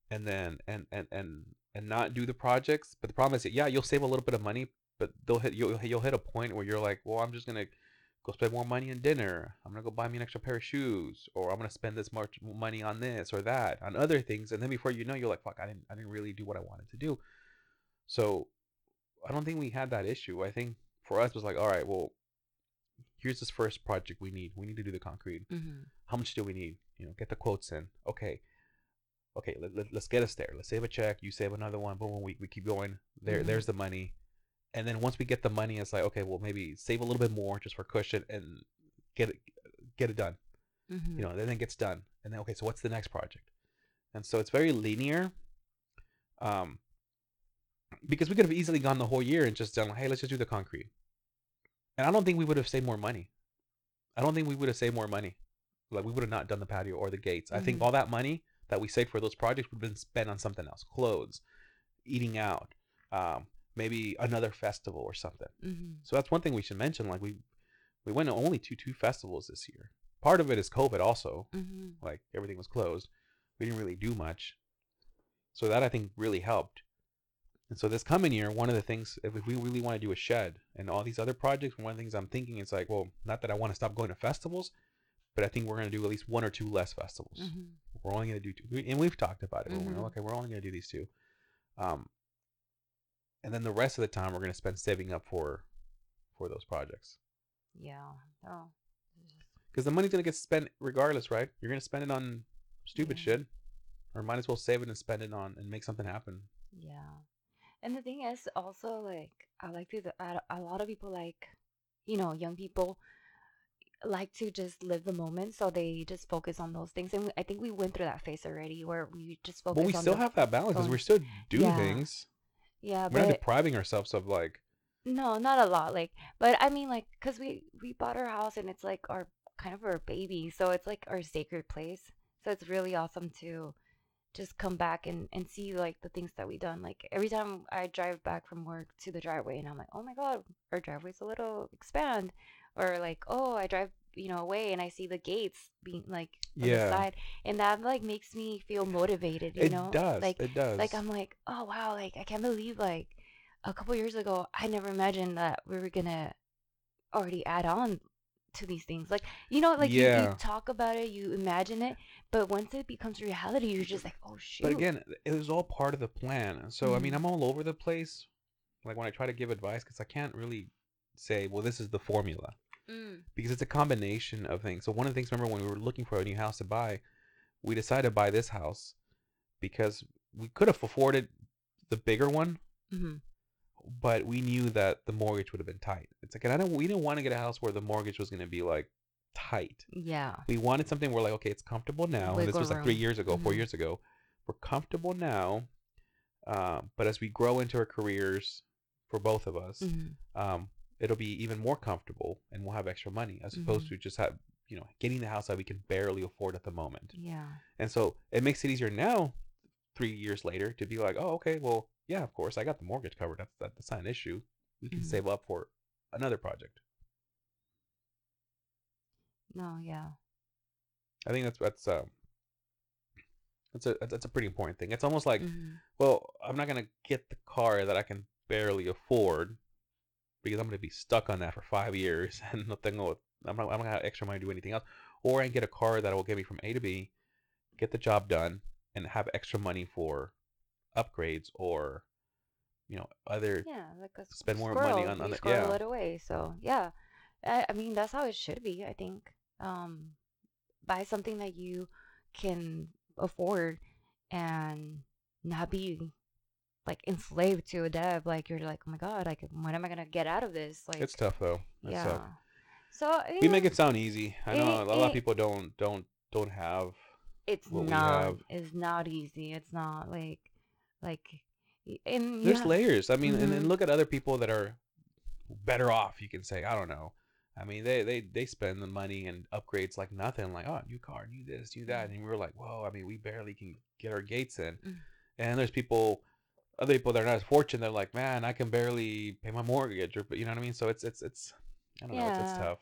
and then and and and and not do the projects. But the problem is that yeah, you'll save a little bit of money, but they'll hit you'll you'll hit a point where you're like, well, I'm just gonna go spend more money on dinner. I'm gonna go buy me an extra pair of shoes, or I'm gonna spend this much money on this or that on other things, and then before you know, you're like, fuck, I didn't I didn't really do what I wanted to do. So I don't think we had that issue. I think for us it was like, all right, well, here's this first project we need. We need to do the concrete. Mhm. How much do we need? You know, get the quotes in. Okay. Okay, let, let, us get us there. Let's save a check. You save another one. Boom, boom, we, we keep going. There, Mhm. there's the money. And then once we get the money, it's like, okay, well, maybe save a little bit more just for cushion and get it, get it done. Mhm. you know, then it gets done, and then okay, so what's the next project? And so it's very linear, um, because we could have easily gone the whole year and just done, hey, let's just do the concrete, and I don't think we would have saved more money. I don't think we would have saved more money, like we would have not done the patio or the gates. I think Mhm. all that money that we saved for those projects would have been spent on something else, clothes, eating out, um, maybe another festival or something. Mhm. So that's one thing we should mention. Like we we went to only two two festivals this year. Part of it is COVID also. Mhm. Like everything was closed. We didn't really do much. So that I think really helped. And so this coming year, one of the things if we really want to do a shed and all these other projects, one of the things I'm thinking is like, well, not that I want to stop going to festivals, but I think we're going to do at least one or two less festivals. Mhm. We're only going to do two, and we've talked about it. We're Mhm. okay, we're only going to do these two. Um, and then the rest of the time we're going to spend saving up for for those projects Yeah. Oh. because the money's going to get spent regardless, right? You're going to spend it on stupid Yeah. shit, or might as well save it and spend it on and make something happen. Yeah. And the thing is also like I like to a a lot of people like you know young people like to just live the moment so they just focus on those things and we, I think we went through that phase already where we just focus But we still the, have that balance because we're still do Yeah. things. Yeah We're not but depriving ourselves of like no not a lot like but I mean like cuz we we bought our house and it's like our kind of our baby so it's like our sacred place so it's really awesome to just come back and, and see like the things that we done. Like every time I drive back from work to the driveway and I'm like, oh my god, our driveway's a little expand, or like oh I drive you know away and I see the gates being like on Yeah. the side, and that like makes me feel motivated. You it know, does. like it does. like I'm like oh wow, like I can't believe like a couple years ago I never imagined that we were gonna already add on to these things like you know like you, Yeah. you talk about it you imagine it but once it becomes reality you're just like oh shoot But again, it was all part of the plan. So I mean, Mhm. I'm all over the place. Like when I try to give advice, because I can't really say, well, this is the formula. Mm. because it's a combination of things. So one of the things, remember when we were looking for a new house to buy, we decided to buy this house because we could have afforded the bigger one, hmm but we knew that the mortgage would have been tight. It's like, and I don't, we didn't want to get a house where the mortgage was going to be like tight. yeah We wanted something where like, okay, it's comfortable now. and this was like three years ago, four Mhm. years ago. We're comfortable now, um, but as we grow into our careers, for both of us, hmm um, it'll be even more comfortable and we'll have extra money as opposed Mhm. to just have you know getting the house that we can barely afford at the moment yeah and so it makes it easier now three years later to be like oh okay well yeah of course i got the mortgage covered that's that, that's not an issue we can Mhm. save up for another project no yeah i think that's that's um that's a that's a pretty important thing it's almost like Mhm. well i'm not gonna get the car that i can barely afford because i'm gonna be stuck on that for five years and nothing will i'm not i'm not gonna have extra money to do anything else. Or i can get a car that will get me from a to b get the job done and have extra money for upgrades or you know other yeah like a spend more money on- on the- squirrel yeah. it away so yeah. I, I mean that's how it should be i think. Um buy something that you can afford and not be like enslaved to a dev. like you're like oh my god like when am i gonna get out of this like it's tough though it's yeah tough. so we you make it sound easy i know it- a lot of people don't don't don't have it's not have. it's not easy it's not like like and there's yeah, layers. I mean, and, and look at other people that are better off. You can say, I don't know. I mean, they they they spend the money and upgrades like nothing. Like, oh, new car, new this, new that, and we were like, whoa. I mean, we barely can get our gates in. Mm. And there's people, other people that are not as fortunate. They're like, man, I can barely pay my mortgage, or you know what I mean. So it's it's it's I don't know. It's, it's Yeah. tough.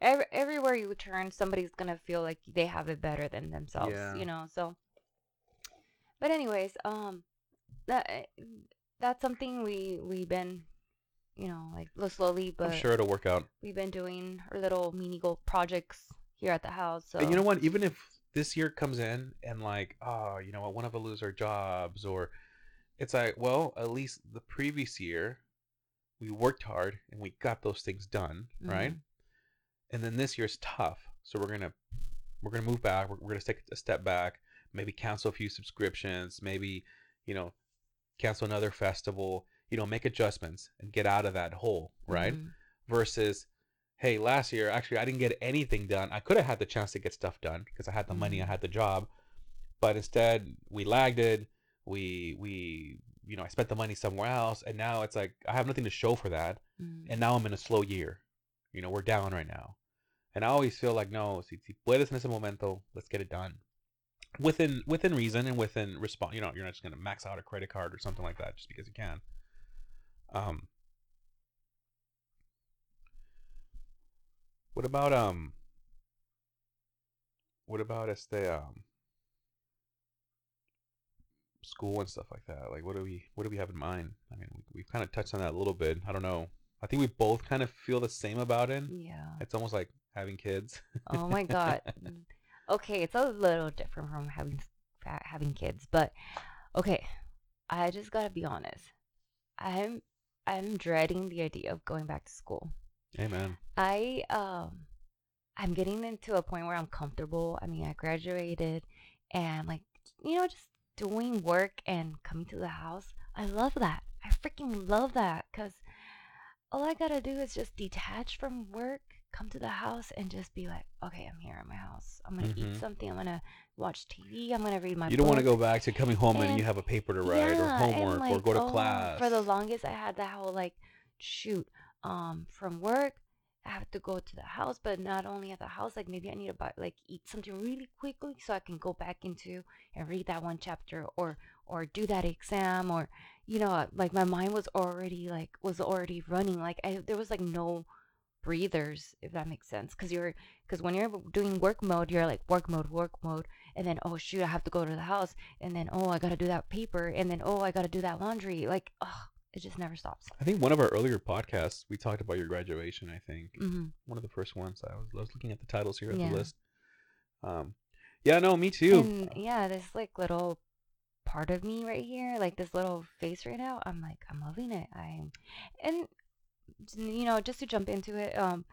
Every, everywhere you turn somebody's gonna feel like they have it better than themselves Yeah. you know so but anyways um that eh, that's something we we've been you know like slowly but I'm sure it'll work out. we've been doing our little mini goal projects here at the house so And you know what? Even if this year comes in and like, oh, you know what, one of us lose our jobs, or it's like, well, at least the previous year we worked hard and we got those things done, right? Mhm. And then this year's tough, so we're gonna we're gonna move back. We're, we're gonna take a step back, maybe cancel a few subscriptions, maybe you know cancel another festival, you know, make adjustments and get out of that hole, right? Mhm. versus hey, last year actually I didn't get anything done. I could have had the chance to get stuff done because I had the money, I Mhm. had the job, but instead we lagged it. We we you know I spent the money somewhere else, and now it's like I have nothing to show for that, Mm. and now I'm in a slow year. You know we're down right now, and I always feel like no, si, si puedes en ese momento, let's get it done. Within within reason and within response, you know, you're not just gonna max out a credit card or something like that just because you can. Um, What about um? What about este um? School and stuff like that. Like, what do we what do we have in mind? I mean, we, we've kind of touched on that a little bit. I don't know. I think we both kind of feel the same about it. Yeah. It's almost like having kids. Oh my god. Okay, it's a little different from having having kids, but okay, I just gotta be honest. I'm I'm dreading the idea of going back to school. Amen. I um I'm getting into a point where I'm comfortable. I mean, I graduated and like you know just doing work and coming to the house. I love that. I freaking love that cuz all I got to do is just detach from work, come to the house and just be like, "Okay, I'm here at my house. I'm going to Mhm. eat something. I'm going to watch TV. I'm going to read my you don't want to go back to coming home and, And- you have a paper to write or Yeah, and, homework or go to oh, class. For the longest, I had that whole like, shoot, um, from work, I have to go to the house, but not only at the house, like maybe I need to buy, like eat something really quickly so I can go back into and read that one chapter or or do that exam or you know uh, like my mind was already like was already running like I, there was like no breathers if that makes sense because you're because when you're doing work mode you're like work mode work mode and then oh shoot i have to go to the house and then oh i gotta do that paper and then oh i gotta do that laundry like oh it just never stops I think one of our earlier podcasts we talked about your graduation. I think hmm one of the first ones. I was I was looking at the titles here of Yeah. the list. Um, yeah, no, me too. and yeah this like little part of me right here like this little face right now i'm like i'm loving it i'm and you know just to jump into it um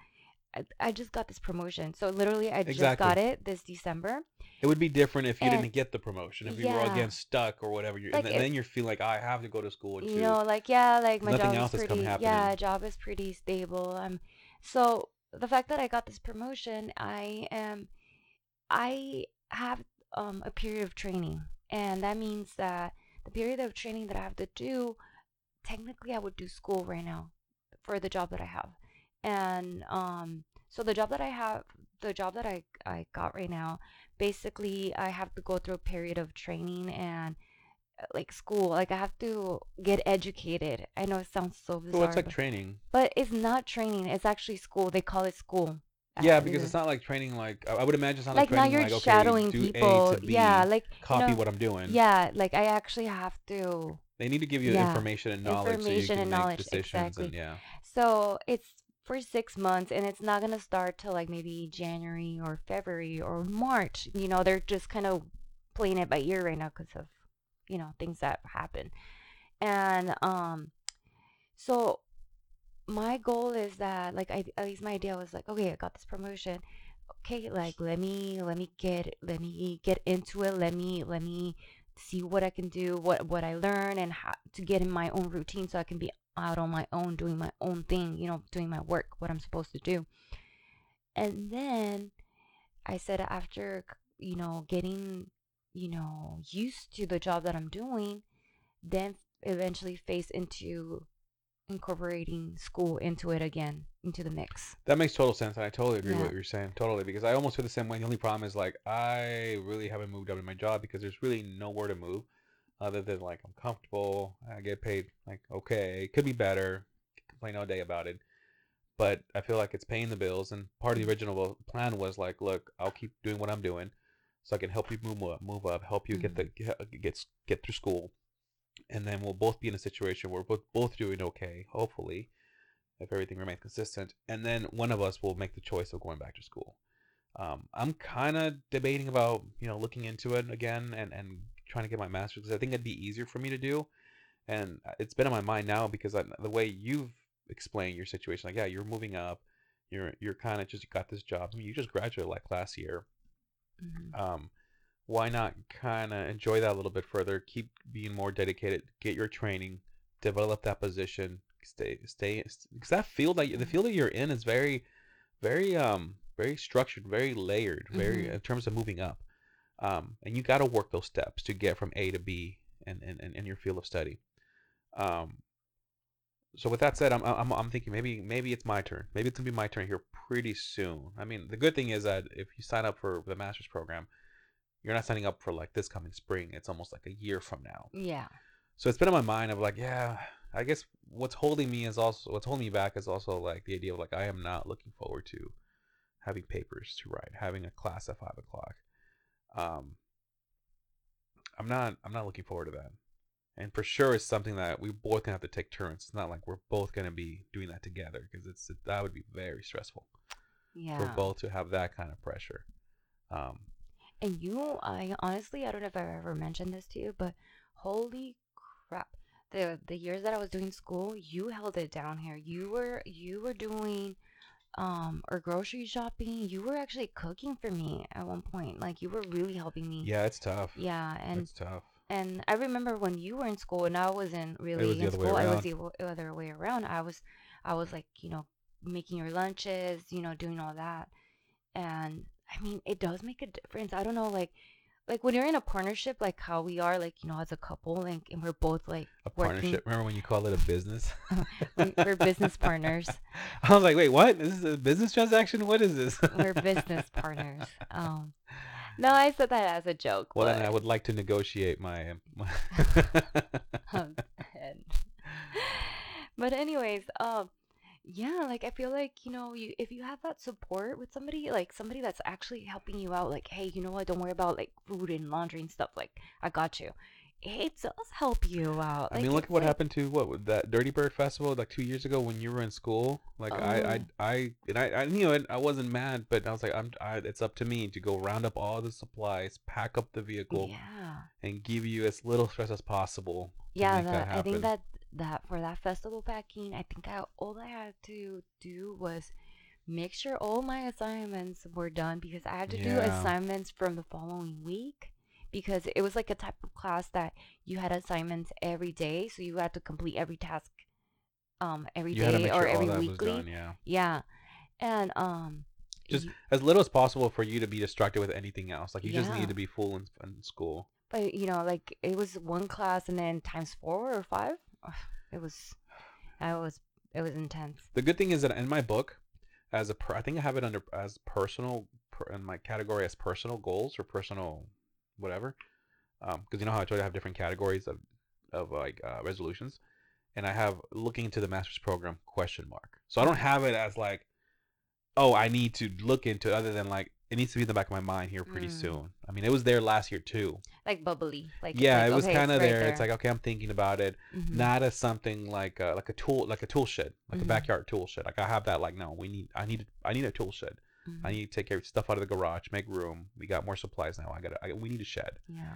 I, I just got this promotion. So literally i just got it this december. It would be different if you And- didn't get the promotion. If you were again stuck or whatever, you're, Like and it- then you're feeling like I have to go to school too. you know like yeah like my Nothing job else is pretty yeah job is pretty stable. Um so the fact that i got this promotion i am i have um a period of training and that means that the period of training that i have to do technically i would do school right now for the job that i have and um so the job that i have the job that i i got right now basically i have to go through a period of training and uh, like school like i have to get educated i know it sounds so bizarre so it's like but, training. but it's not training it's actually school they call it school Yeah, because it's not like training. Like I would imagine it's not like like, now you're like, okay, shadowing do people B, yeah like copy know, what I'm doing. yeah like i actually have to they need to give you Yeah. information and knowledge so you Information can and make knowledge, decisions. And yeah, So it's for six months, and it's not gonna start till like maybe January or February or March. You know, they're just kind of playing it by ear right now because of you know things that happen, and um, so my goal is that like I at least my idea was like okay I got this promotion, okay like let me let me get let me get into it. Let me let me see what I can do what what I learn and how to get in my own routine so I can be out on my own doing my own thing you know doing my work what i'm supposed to do and then i said after you know getting you know used to the job that i'm doing then eventually face into incorporating school into it again into the mix that makes total sense. And I totally agree with what you're saying. Totally, because I almost feel the same way. The only problem is like I really haven't moved up in my job because there's really nowhere to move, other than like I'm comfortable. I get paid like okay. It could be better. Complain all day about it. But I feel like it's paying the bills, and part of the mm. original plan was like, look, I'll keep doing what I'm doing, so I can help you move up, move up, help you get the mm-hmm. get uh, get get through school, and then we'll both be in a situation where we're both both doing okay, hopefully, if everything remains consistent, and then one of us will make the choice of going back to school. Um, I'm kind of debating about you know looking into it again and and trying to get my master's because I think it'd be easier for me to do, and it's been on my mind now because I, the way you've explained your situation, like yeah, you're moving up, you're you're kind of just got this job. I mean, you just graduated like last year. Mhm. Um, why not kind of enjoy that a little bit further? Keep being more dedicated. Get your training, develop that position. Stay, stay, because that field that you- the field that you're in is very very um very structured, very layered, very Mhm. in terms of moving up. Um, and you got to work those steps to get from A to B and in, in, in your field of study. Um, so with that said, I'm, I'm I'm thinking maybe maybe it's my turn. Maybe it's gonna be my turn here pretty soon. I mean, the good thing is that if you sign up for the master's program, you're not signing up for like this coming spring. It's almost like a year from now. Yeah. So it's been in my mind of like, yeah, I guess what's holding me is also what's holding me back is also like the idea of like I am not looking forward to having papers to write, having a class at five o'clock. Um, I'm not I'm not looking forward to that, and for sure it's something that we both gonna have to take turns. It's not like we're both gonna be doing that together because it's that would be very stressful Yeah. for both to have that kind of pressure. Um, And you, I honestly, I don't know if I've ever mentioned this to you, but holy crap. The the years that I was doing school, you held it down here. You were you were doing um or grocery shopping. You were actually cooking for me at one point. Like you were really helping me. yeah, it's tough. Yeah, and it's tough. and I remember when you were in school and I wasn't really was in school. I was the other way around. I was I was like, you know, making your lunches, you know, doing all that. And I mean, it does make a difference. I don't know like like when you're in a partnership like how we are like, you know, as a couple like and we're both like A working- partnership. Remember when you call it a business? we- we're business partners. I was like, wait, what? This is a business transaction? What is this? We're business partners. Um no, I said that as a joke. well, but, then I would like to negotiate my. my um, but anyways um yeah like i feel like you know you if you have that support with somebody like somebody that's actually helping you out like hey you know what don't worry about like food and laundry and stuff like i got you it does help you out I Like, mean, look at what like- happened to what that Dirty Bird Festival like two years ago when you were in school. Like I, Oh. I, I, and I, I knew it. I wasn't mad, but I was like, I'm. I, it's up to me to go round up all the supplies, pack up the vehicle, yeah and give you as little stress as possible. yeah the, that i think that that for that festival packing i think I, all i had to do was make sure all my assignments were done because i had to do assignments from the following week because it was like a type of class that you had assignments every day so you had to complete every task um every you day or sure every weekly done. Yeah. yeah and um Just you- as little as possible for you to be distracted with anything else. Like you just need to be full in, in school. but you know like it was one class and then times four or five it was it was it was intense The good thing is that in my book, as a per, I think I have it under as personal per, in my category as personal goals or personal whatever. Um, because you know how I you I have different categories of of like uh, resolutions, and I have looking into the master's program question mark. So I don't have it as like, oh, I need to look into other than like it needs to be in the back of my mind here pretty Mm. soon. I mean, it was there last year too. like bubbly like yeah, like, it was okay, kind of right there. It's like okay, I'm thinking about it Mhm. not as something like a, like a tool like a tool shed like a Mhm. backyard tool shed like i have that like no we need i need i need a tool shed i Mhm. need to take care of stuff out of the garage make room we got more supplies now i got I, we need a shed yeah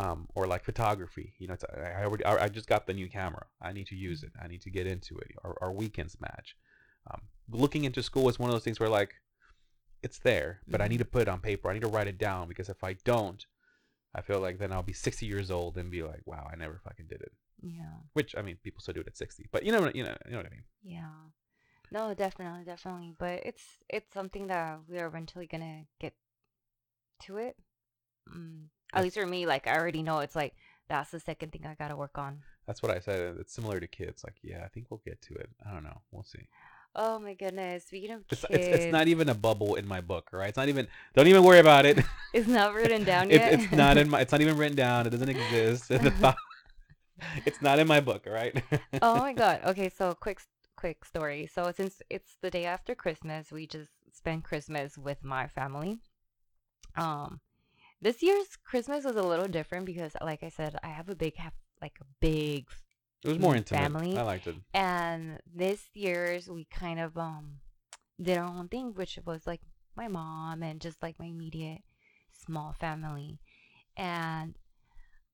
um or like photography you know it's, I, I already I, I just got the new camera i need to use it i need to get into it our, our weekends match um looking into school is one of those things where like it's there but i Mhm. need to put it on paper i need to write it down because if i don't i feel like then i'll be 60 years old and be like wow i never fucking did it yeah which I mean, people still do it at sixty, but you know, you know, you know what I mean. Yeah. No, definitely, definitely. But it's it's something that we are eventually gonna get to it. Mm. At least for me, like I already know it's like that's the second thing I gotta work on. That's what I said. It's similar to kids. Like, yeah, I think we'll get to it. I don't know. We'll see. Oh my goodness! Speaking of It's, kids, it's, it's not even a bubble in my book. right? it's not even. Don't even worry about it. it's not written down It- yet. it's not in my. It's not even written down. It doesn't exist. It's not in my book. All right. oh my god. Okay, so quick quick story. So since it's the day after Christmas, we just spent Christmas with my family. Um this year's Christmas was a little different because like I said, I have a big like a big It was more Mm, intimate. family. I liked it. and this year's we kind of um did our own thing, which was like my mom and just like my immediate small family. And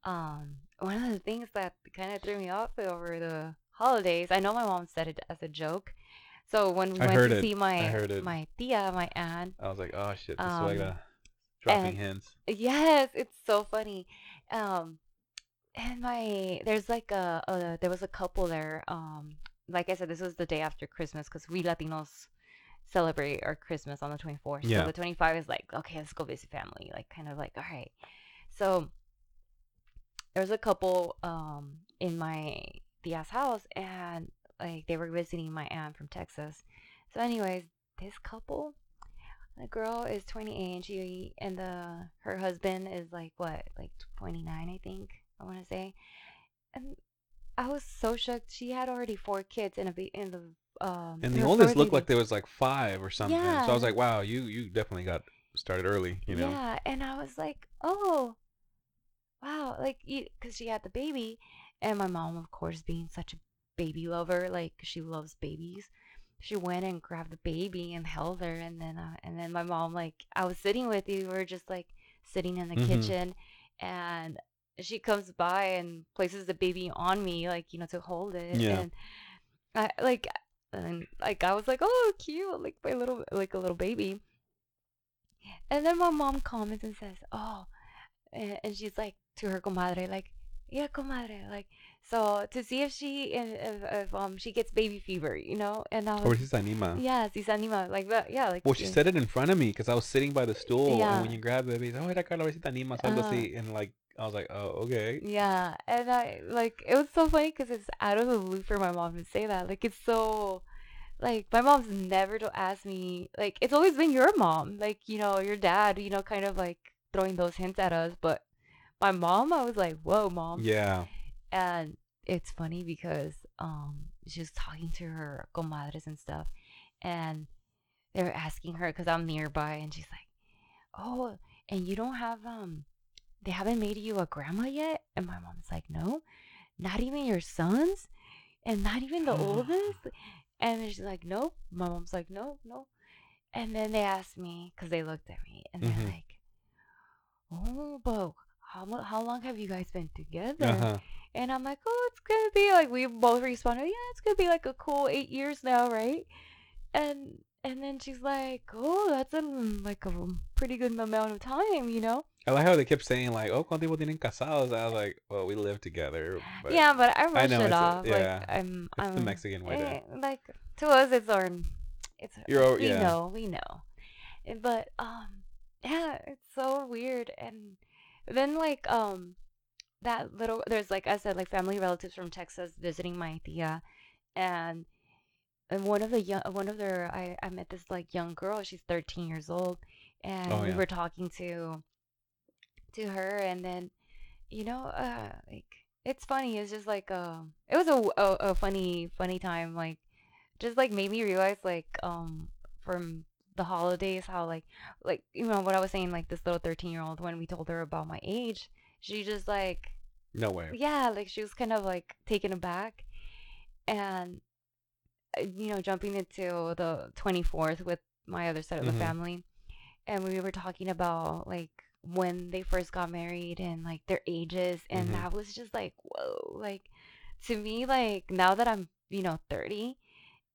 um one of the things that kind of threw me off over the holidays, I know my mom said it as a joke. So when we I went to it. see my I heard it. my tia, my aunt, I was like, oh shit, this Um, a dropping hints. Yes, it's so funny. Um, and my there's like a, a there was a couple there. Um, like I said, this was the day after Christmas because we Latinos celebrate our Christmas on the 24th. Yeah. So the 25 is like, okay, let's go visit family. Like, kind of like, all right. So there was a couple um in my tia's house, and like they were visiting my aunt from Texas. So, anyways, this couple, the girl is 28, and she and the her husband is like what, like 29, I think I want to say, and I was so shocked. She had already four kids in a in the um. And the oldest looked like there was like five or something. Yeah. So I was like, wow, you you definitely got started early. You know. Yeah, and I was like, oh, wow, like, because she had the baby, and my mom, of course, being such a baby lover, like she loves babies. She went and grabbed the baby and held her, and then, uh, and then my mom, like, I was sitting with you, we were just like sitting in the Mhm. kitchen, and she comes by and places the baby on me, like, you know, to hold it, Yeah. and I like, and like I was like, oh, cute, like my little, like a little baby. And then my mom comments and says, "Oh," and, and she's like to her comadre, like, "Yeah, comadre," like so to see if she if, if um she gets baby fever, you know. And I Or was, si se anima. yeah, se anima, like that, yeah, like Well, she said it in front of me because I was sitting by the stool, Yeah. and when you grab the baby, oh, mira, Carla, a ver si te animas, algo Uh-huh. así. And like, I was like, oh, okay. Yeah, and I like it was so funny because it's out of the loop for my mom to say that. Like it's so, like my mom's never to ask me. Like it's always been your mom, like you know your dad, you know, kind of like throwing those hints at us. But my mom, I was like, whoa, mom. Yeah. And it's funny because um she was talking to her comadres and stuff, and they were asking her because I'm nearby, and she's like, "Oh, and you don't have um, they haven't made you a grandma yet?" And my mom's like, "No, not even your sons, and not even the oldest." And she's like, "Nope." My mom's like, "No, no." And then they asked me because they looked at me, and Mhm. they're like, "Oh, but how how long have you guys been together?" Uh huh. And I'm like, oh, it's gonna be like we both responded, yeah, it's gonna be like a cool eight years now, right? And and then she's like, oh, that's a like a pretty good amount of time, you know? I like how they kept saying like, "Oh, tiempo tienen casados?" I was like, "Well, we live together." But yeah, but I rush know, it it's a- off. yeah, like I'm, it's I'm the Mexican way to. eh, like to us, it's our, it's You're we yeah. know, we know, Eh, but um, yeah, it's so weird. And then like um, that little there's like I said like family relatives from Texas visiting my tia, and and one of the young one of their I I met this like young girl. She's 13 years old, and Oh, we were talking to to her, and then you know uh like it's funny. It's just like um it was a, a a funny funny time like just like made me realize like um from the holidays how like like you know what I was saying like this little 13 year old when we told her about my age she just like No way. yeah like she was kind of like taken aback and uh, you know jumping into the 24th with my other side of Mhm. the family and we were talking about like when they first got married and like their ages and Mhm. that was just like whoa like to me like now that i'm you know 30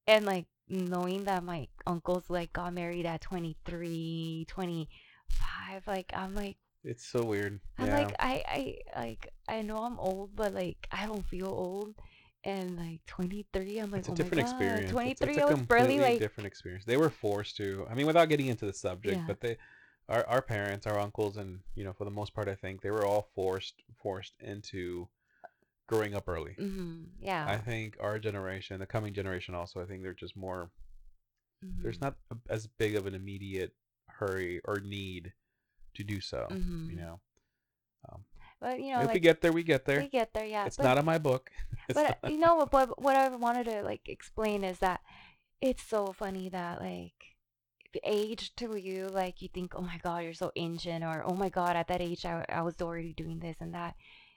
and like knowing that my uncles like got married at 23 25 like i'm like It's so weird. I'm yeah. like I I like I know I'm old, but like I don't feel old. And like 23, I'm like it's a oh different experience. 23, it's, a I was barely like different experience. They were forced to. I mean, without getting into the subject, Yeah. but they, our our parents, our uncles, and you know, for the most part, I think they were all forced forced into growing up early. hmm yeah. I think our generation, the coming generation, also, I think they're just more. There's mhm, not a, as big of an immediate hurry or need to do so. mhm. You know, But you know, if we like get there, we get there. we get there, yeah. it's but, not in my book. It's but not- you know what? What I wanted to like explain is that it's so funny that like age to you, like you think, oh my god, you're so ancient, or oh my god, at that age, I, I was already doing this and that.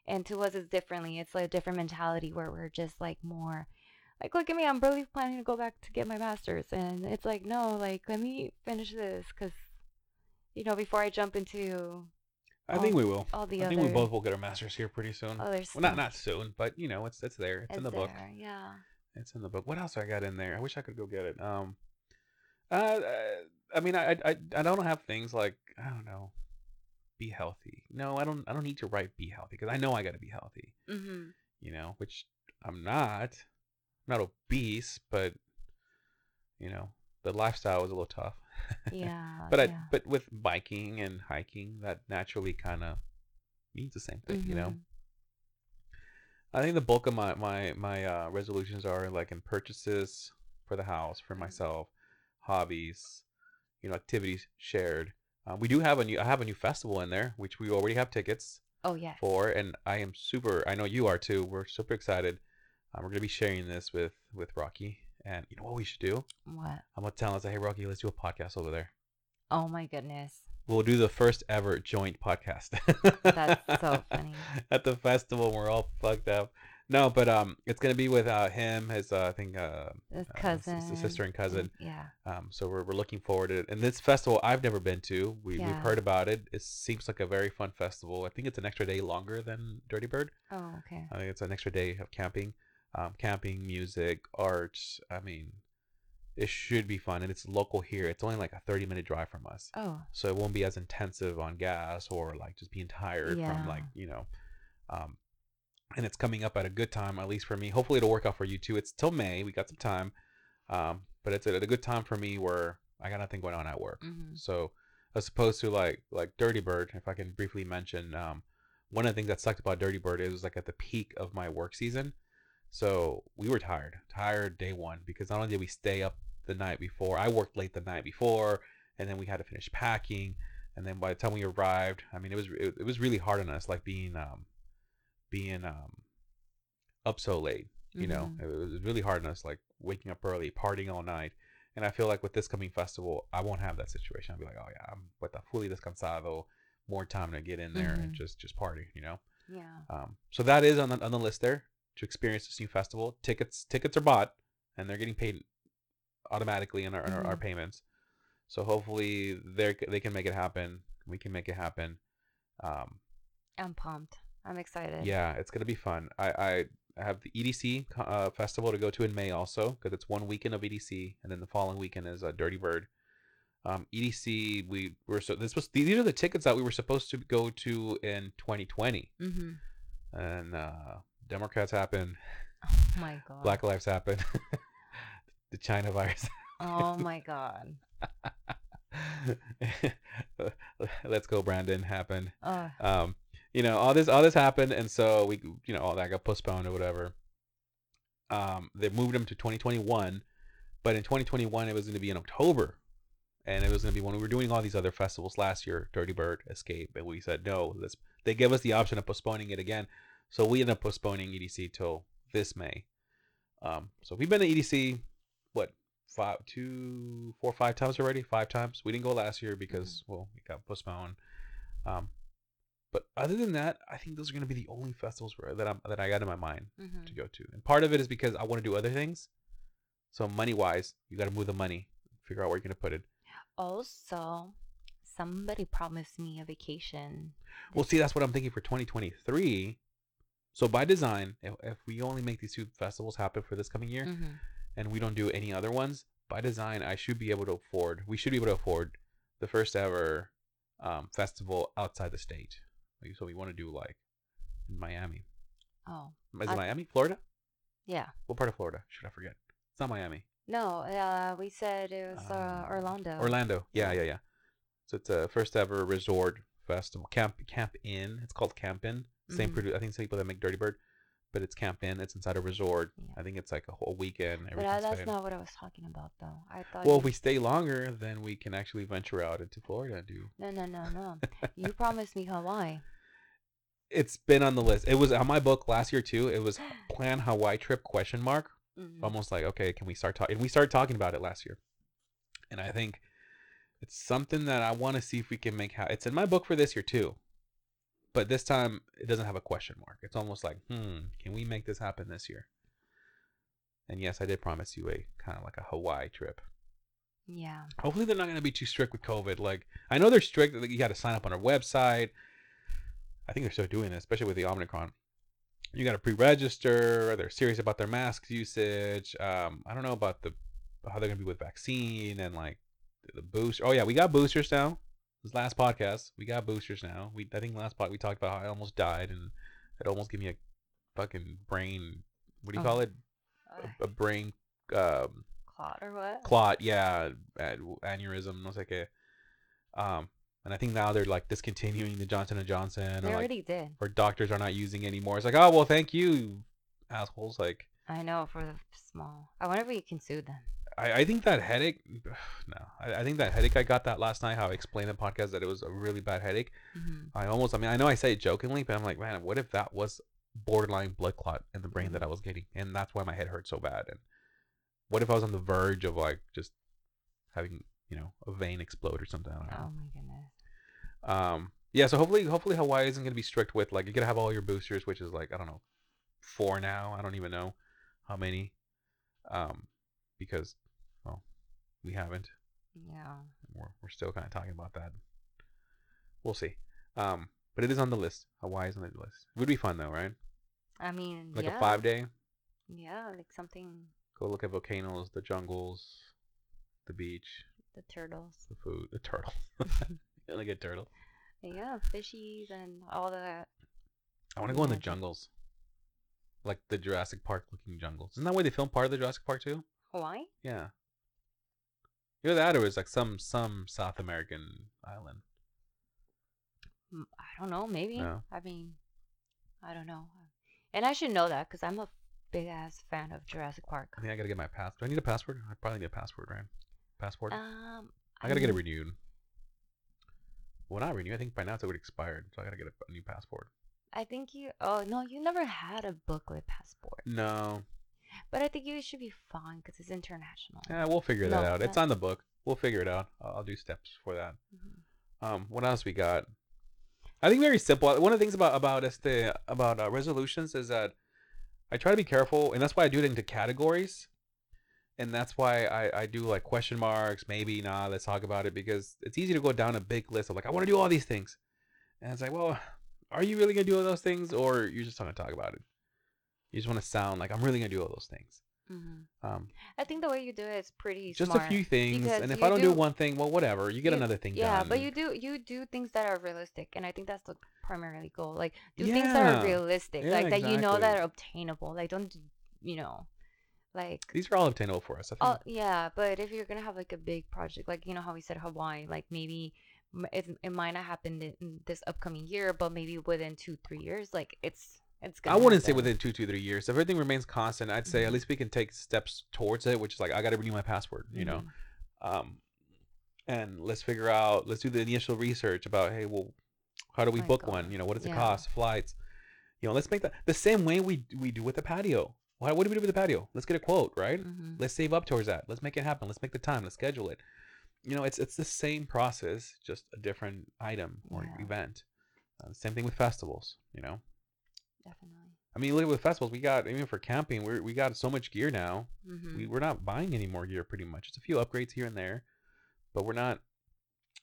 And to us, it's differently. It's like a different mentality where we're just like more, like, look at me, I'm really planning to go back to get my master's, and it's like, no, like, let me finish this, cause, you know, before I jump into I think we will. all the I think we both will get our masters here pretty soon. other Well, not not soon, but you know, it's it's there. It's, in the book. Yeah. It's in the book. What else do I got in there? I wish I could go get it. Um, uh, I mean, I I I don't have things like I don't know, be healthy. No, I don't. I don't need to write be healthy because I know I got to be healthy. Mm-hmm. You know, which I'm not. I'm not obese, but you know, the lifestyle was a little tough. Yeah. but I yeah. but with biking and hiking, that naturally kind of means the same thing, you know. Mhm. I think the bulk of my my my uh, resolutions are like in purchases for the house for Mhm. myself, hobbies, you know, activities shared. Uh, we do have a new I have a new festival in there, which we already have tickets Oh yes. for, and I am super. I know you are too. We're super excited. Um, we're gonna be sharing this with with Rocky, and you know what we should do? What? I'm gonna tell him, say, hey Rocky, let's do a podcast over there. Oh my goodness. We'll do the first ever joint podcast. That's so funny. At the festival, we're all fucked up. No, but um, it's gonna be with uh him, his uh, I think uh, His uh, cousin. s- sister and cousin. Yeah. Um, so we're we're looking forward to it. And this festival I've never been to. We we've heard about it. It seems like a very fun festival. I think it's an extra day longer than Dirty Bird. Oh okay. I think it's an extra day of camping, um, camping, music, art. I mean, it should be fun, and it's local here. It's only like a thirty minute drive from us Oh. so it won't be as intensive on gas or like just being tired from like you know um and it's coming up at a good time at least for me. Hopefully it'll work out for you too. It's till may. We got some time um but it's at a good time for me where i got nothing going on at work. Hmm so as opposed to like like dirty bird if i can briefly mention um one of the things that sucked about dirty bird is it was like at the peak of my work season. So we were tired tired day one because not only did we stay up the night before i worked late the night before and then we had to finish packing and then by the time we arrived i mean it was it, it was really hard on us like being um being um up so late you know Mhm. it was really hard on us like waking up early partying all night and i feel like with this coming festival i won't have that situation i'll be like oh yeah i'm with the fully descansado more time to get in there and Mhm. just just party you know Yeah. um so that is on the, on the list there to experience this new festival tickets tickets are bought and they're getting paid automatically in our, in our, our Mhm. payments so hopefully they they can make it happen we can make it happen um I'm pumped. I'm excited. yeah, it's gonna be fun. I I have the EDC uh, festival to go to in May also because it's one weekend of EDC and then the following weekend is uh, Dirty Bird. Um, EDC we were so this was these are the tickets that we were supposed to go to in 2020 Mm-hmm. and uh, Democrats happened, Oh my god. Black Lives happened, the China virus. Oh my god. Let's go, Brandon. Happened. Oh. um you know all this all this happened and so we you know all that got postponed or whatever. Um they moved them to 2021 but in 2021 it was going to be in october and it was going to be when we were doing all these other festivals last year dirty bird escape and we said no let's they gave us the option of postponing it again. So we ended up postponing edc till this may. Um so we've been to edc what five two four five times already? Five times? We didn't go last year because well it got postponed. Um but other than that, I think those are going to be the only festivals where, that I'm that I got in my mind Mm-hmm. to go to. And part of it is because I want to do other things. So money wise, you got to move the money, figure out where you're going to put it. Also, somebody promised me a vacation. Well, see, that's what I'm thinking for 2023. So by design, if, if we only make these two festivals happen for this coming year, Mm-hmm. and we don't do any other ones, by design, I should be able to afford. We should be able to afford the first ever um, festival outside the state. Like, So we want to do like in Miami. Oh, Is it I- Miami, Florida? yeah. What part of Florida? Should I forget? It's not Miami. No, uh, we said it was uh, Uh, Orlando. Orlando. Yeah, Yeah. yeah. So it's a first ever resort festival. Camp Camp Inn. It's called Camp Inn. Same Mhm. produ- I think same people that make Dirty Bird, but it's Camp Inn. It's inside a resort. Yeah. I think it's like a whole weekend. But uh, everything's that's paid. not what I was talking about, though. I thought. Well, you... if we stay longer, then we can actually venture out into Florida and do. No, no, no, no. you promised me Hawaii. It's been on the list. It was on my book last year too. It was plan Hawaii trip question mark. Mhm. almost like okay can we start talking we started talking about it last year and i think it's something that i want to see if we can make ha- it's in my book for this year too but this time it doesn't have a question mark. It's almost like hmm can we make this happen this year? And yes i did promise you a kind of like a hawaii trip. Yeah. hopefully they're not going to be too strict with covid. Like i know they're strict like you got to sign up on our website. I think they're still doing this especially with the omicron. You got to pre-register they're serious about their mask usage um i don't know about the how they're going to be with vaccine and like the boost oh yeah we got boosters now this last podcast we got boosters now we i think last pod we talked about how i almost died and it almost gave me a fucking brain what do you Oh. call it a, a brain um clot or what? clot, yeah, aneurysm, no sé qué. Um, and I think now they're like discontinuing the Johnson and Johnson, They or like, already did. or doctors are not using anymore. It's like, oh well, thank you, assholes. Like, I know for the small. I wonder if we can sue them. I, I think that headache. No, I, I think that headache I got that last night. How I explained in the podcast that it was a really bad headache. hmm I almost, I mean, I know I say it jokingly, but I'm like, man, what if that was borderline blood clot in the brain that I was getting, and that's why my head hurt so bad? And what if I was on the verge of like just having, you know, a vein explode or something? I don't know. Oh my goodness. Um, yeah, so hopefully, hopefully Hawaii isn't gonna be strict with like you're gonna have all your boosters, which is like I don't know, four now. I don't even know how many, um, because we haven't. Yeah. We're we're still kind of talking about that. We'll see. Um, but it is on the list. Hawaii is on the list. It would be fun though, right? I mean, Like yeah. a five day. Yeah, like something. Go look at volcanoes, the jungles, the beach, The turtles. the food, the turtle. like a turtle. Yeah, fishies and all that. I want to go in the jungles. Like the Jurassic Park looking jungles. Isn't that where they filmed part of the Jurassic Park too? Hawaii? Yeah. Either that or it was like some some South American island. I don't know. Maybe. No. I mean, I don't know. And I should know that because I'm a big ass fan of Jurassic Park. I think I gotta get my pass. Do I need a passport? I probably need a passport, right? Passport. Um, I gotta get it renewed. Well, not renewed. I think by now it's already expired, so I gotta get a, a new passport. I think you. Oh no, you never had a booklet passport. No. But I think you should be fine because it's international. Yeah, we'll figure that No, out. It's on the book. We'll figure it out. I'll, I'll do steps for that. Mhm. Um, what else we got? I think very simple. One of the things about about este about uh, resolutions is that I try to be careful, and that's why I do it into categories, and that's why I I do like question marks, maybe nah, let's talk about it because it's easy to go down a big list of like I want to do all these things, and it's like, well, are you really gonna do all those things, or you're just to talk about it? You just want to sound like I'm really gonna do all those things. Mhm. Um, I think the way you do it is pretty just a few things, and if I don't do do- one thing, well, whatever, you get you- another thing Yeah, done. but you do you do things that are realistic, and I think that's the primarily goal. Like do things that are realistic, Yeah, like that you know that are obtainable. Like don't you know, like These are all obtainable for us. I think. oh yeah. But if you're gonna have like a big project, like you know how we said Hawaii, like maybe it, it might not happen in this upcoming year, but maybe within two three years, like it's it's I wouldn't say happen. within two, two, three years. If everything remains constant, I'd say at Mhm. least we can take steps towards it, which is like I got to renew my password, you know, Mhm. um, and let's figure out, let's do the initial research about, hey, well, how do we My book God. one? You know, what does it cost? Flights, you know, let's make that the same way we we do with the patio. Why, what do we do with the patio? Let's get a quote, right? Mhm. Let's save up towards that. Let's make it happen. Let's make the time. Let's schedule it. You know, it's it's the same process, just a different item or Yeah. event. Uh, same thing with festivals. You know, Definitely. I mean, look at with festivals. We got even for camping, we we got so much gear now. hmm We we're not buying any more gear pretty much. It's a few upgrades here and there, but we're not.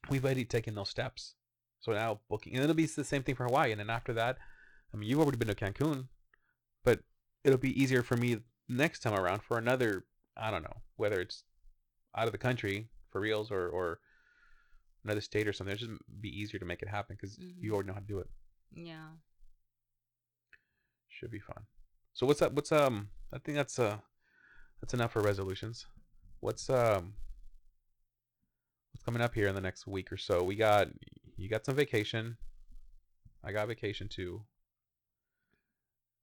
We've already taken those steps. So now booking, and it'll be the same thing for Hawaii. And then after that, I mean, you've already been to Cancun, but it'll be easier for me next time around for another. I don't know whether it's out of the country for reals or or another state or something. It'll just be easier to make it happen because Mhm. you already know how to do it. Yeah. Should be fun. So what's up? What's um? I think that's uh, that's enough for resolutions. What's um? What's coming up here in the next week or so? We got you got some vacation. I got vacation too.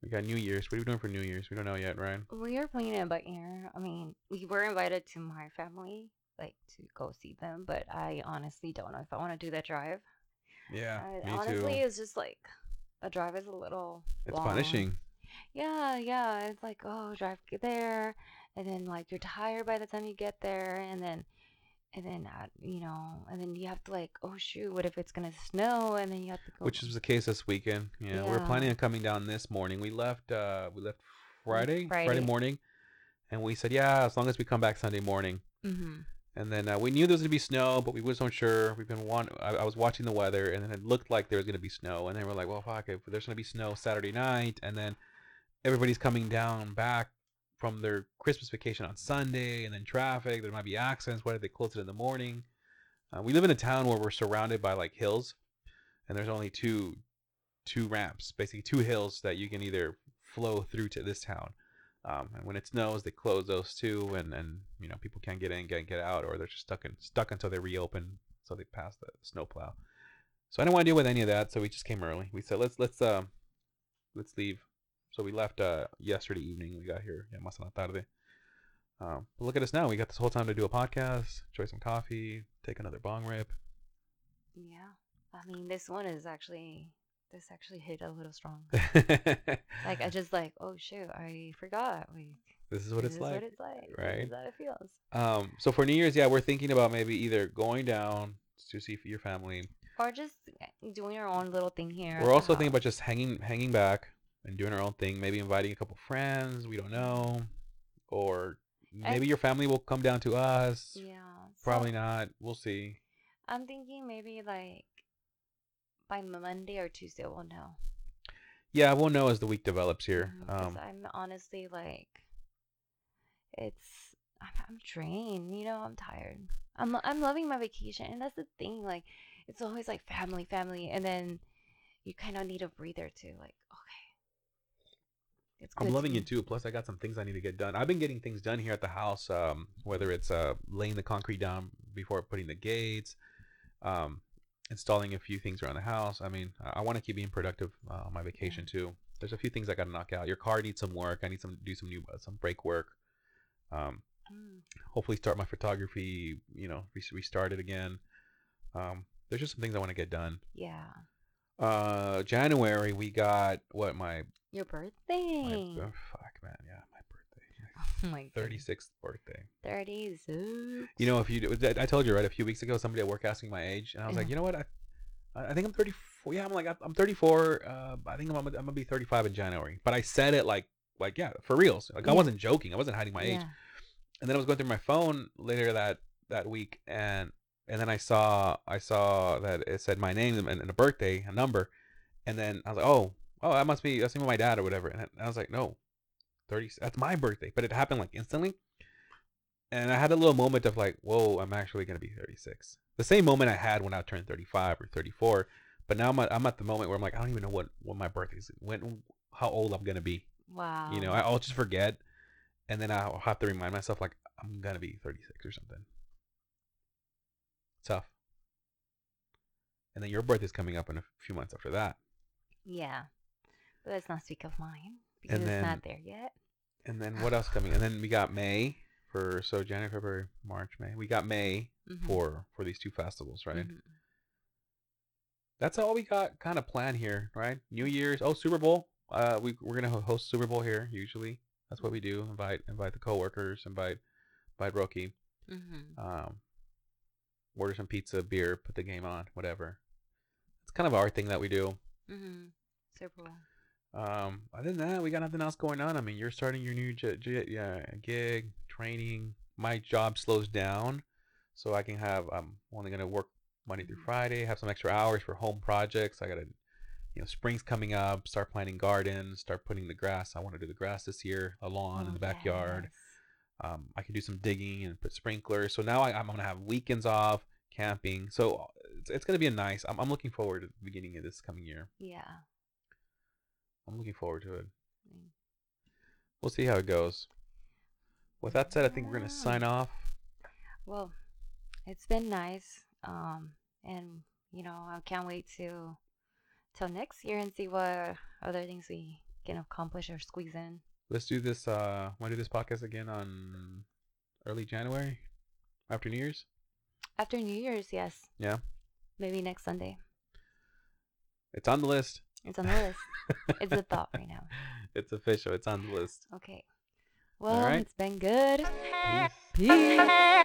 We got New Year's. What are we doing for New Year's? We don't know yet, Ryan. We are playing it by ear. I mean, we were invited to my family, like to go see them, but I honestly don't know if I want to do that drive. Yeah, I, me honestly, too. it's just like a drive is a little. It's long. punishing. Yeah, yeah. It's like oh, drive get there, and then like you're tired by the time you get there, and then, and then uh, you know, and then you have to like oh shoot, what if it's gonna snow, and then you have to go. Which is the case this weekend. Yeah, we're planning on coming down this morning. We left. uh We left Friday. Friday Friday. morning, and we said, yeah, as long as we come back Sunday morning. hmm And then uh, we knew there was gonna be snow, but we wasn't sure. We've been want. I, I was watching the weather, and then it looked like there was gonna be snow. And then we're like, well, fuck, if there's gonna be snow Saturday night, and then everybody's coming down back from their Christmas vacation on Sunday, and then traffic. There might be accidents. What if they close it in the morning? Uh, we live in a town where we're surrounded by like hills, and there's only two two ramps, basically two hills that you can either flow through to this town. Um, and when it snows, they close those too, and and you know people can't get in, get get out, or they're just stuck in stuck until they reopen, so they pass the snowplow. So I didn't want to deal with any of that, so we just came early. We said let's let's uh let's leave. So we left uh yesterday evening. We got here, yeah, más en la tarde. Um, but look at us now. We got this whole time to do a podcast, enjoy some coffee, take another bong rip. Yeah. I mean, this one is actually this actually hit a little strong. Like I just like, oh shoot, I forgot. We is what it's like. this it's is like. what it's like. This right? is how it feels. Um, so for New Year's, yeah, we're thinking about maybe either going down to see your family. Or just doing our own little thing here. We're also thinking about just hanging hanging back and doing our own thing. Maybe inviting a couple friends we don't know, or maybe I- your family will come down to us. Yeah. so Probably not. We'll see. I'm thinking maybe like by Monday or Tuesday we'll know. Yeah, we'll know as the week develops here. Mhm, 'cause Um, I'm honestly like, it's I'm, I'm drained. You know, I'm tired. I'm I'm loving my vacation, and that's the thing. Like, it's always like family, family, and then you kind of need a breather too. Like, okay, it's. I'm good to loving it too. Plus, I got some things I need to get done. I've been getting things done here at the house. Um, whether it's uh laying the concrete down before putting the gates, um, installing a few things around the house. I mean, I, I want to keep being productive uh, on my vacation too. There's a few things I got to knock out. Your car needs some work. I need some do some new uh, some brake work. Um, Mm, hopefully start my photography. You know, re- restart it again. Um, there's just some things I want to get done. yeah, Uh, January we got what my your my birthday. oh, fuck man yeah. Oh my god, 36th birthday. thirty. You know, if you, I told you right a few weeks ago, somebody at work asked me my age, and I was like, you know what, I, I think I'm 34. Yeah, I'm like, I'm 34. Uh, I think I'm, I'm gonna be 35 in January. But I said it like, like yeah, for reals. Like I wasn't joking. I wasn't hiding my age. yeah. And then I was going through my phone later that that week, and and then I saw I saw that it said my name and, and a birthday, a number, and then I was like, oh, oh, that must be that's my dad or whatever. And I was like, no, 30. That's my birthday. But it happened like instantly. And I had a little moment of like, whoa, I'm actually gonna be 36. The same moment I had when I turned 35 or 34. But now I'm at, I'm at the moment where I'm like, I don't even know what what my birthday is, when how old I'm gonna be. Wow. You know, I'll just forget, and then I'll have to remind myself like I'm gonna be 36 or something. Tough. And then your birthday's coming up in a few months after that. Yeah. But let's not speak of mine because And it's then- not there yet. And then what else coming? And then we got May for so January, February, March, May. We got May Mhm. for for these two festivals, right? Mhm. That's all we got kind of planned here, right? New Year's, oh Super Bowl. Uh, we we're gonna host Super Bowl here. Usually, that's what we do. Invite invite the coworkers, invite invite Roki. Mhm. Um, order some pizza, beer, put the game on, whatever. It's kind of our thing that we do. Mhm. Super Bowl. Um, other than that, we got nothing else going on. I mean, you're starting your new j- j- yeah, gig, training. My job slows down, so I can have. I'm only gonna work Monday through Mhm. Friday. Have some extra hours for home projects. I gotta, you know, spring's coming up. Start planting gardens. Start putting the grass. I want to do the grass this year, a lawn in Oh, the backyard. yes. Um, I can do some digging and put sprinklers. So now I, I'm gonna have weekends off, camping. So uh, it's, it's gonna be a nice. I'm, I'm looking forward to the beginning of this coming year. Yeah. I'm looking forward to it. We'll see how it goes. With that said, I think we're gonna sign off. Well, it's been nice. Um, and you know, I can't wait to till next year and see what other things we can accomplish or squeeze in. Let's do this. Uh, want to do this podcast again on early January, after New Year's? After New Year's, yes. Yeah. Maybe next Sunday. It's on the list. It's on the list. it's a thought right now. It's official. It's on the list. Okay. Well, right. it's been good. Peace. Peace.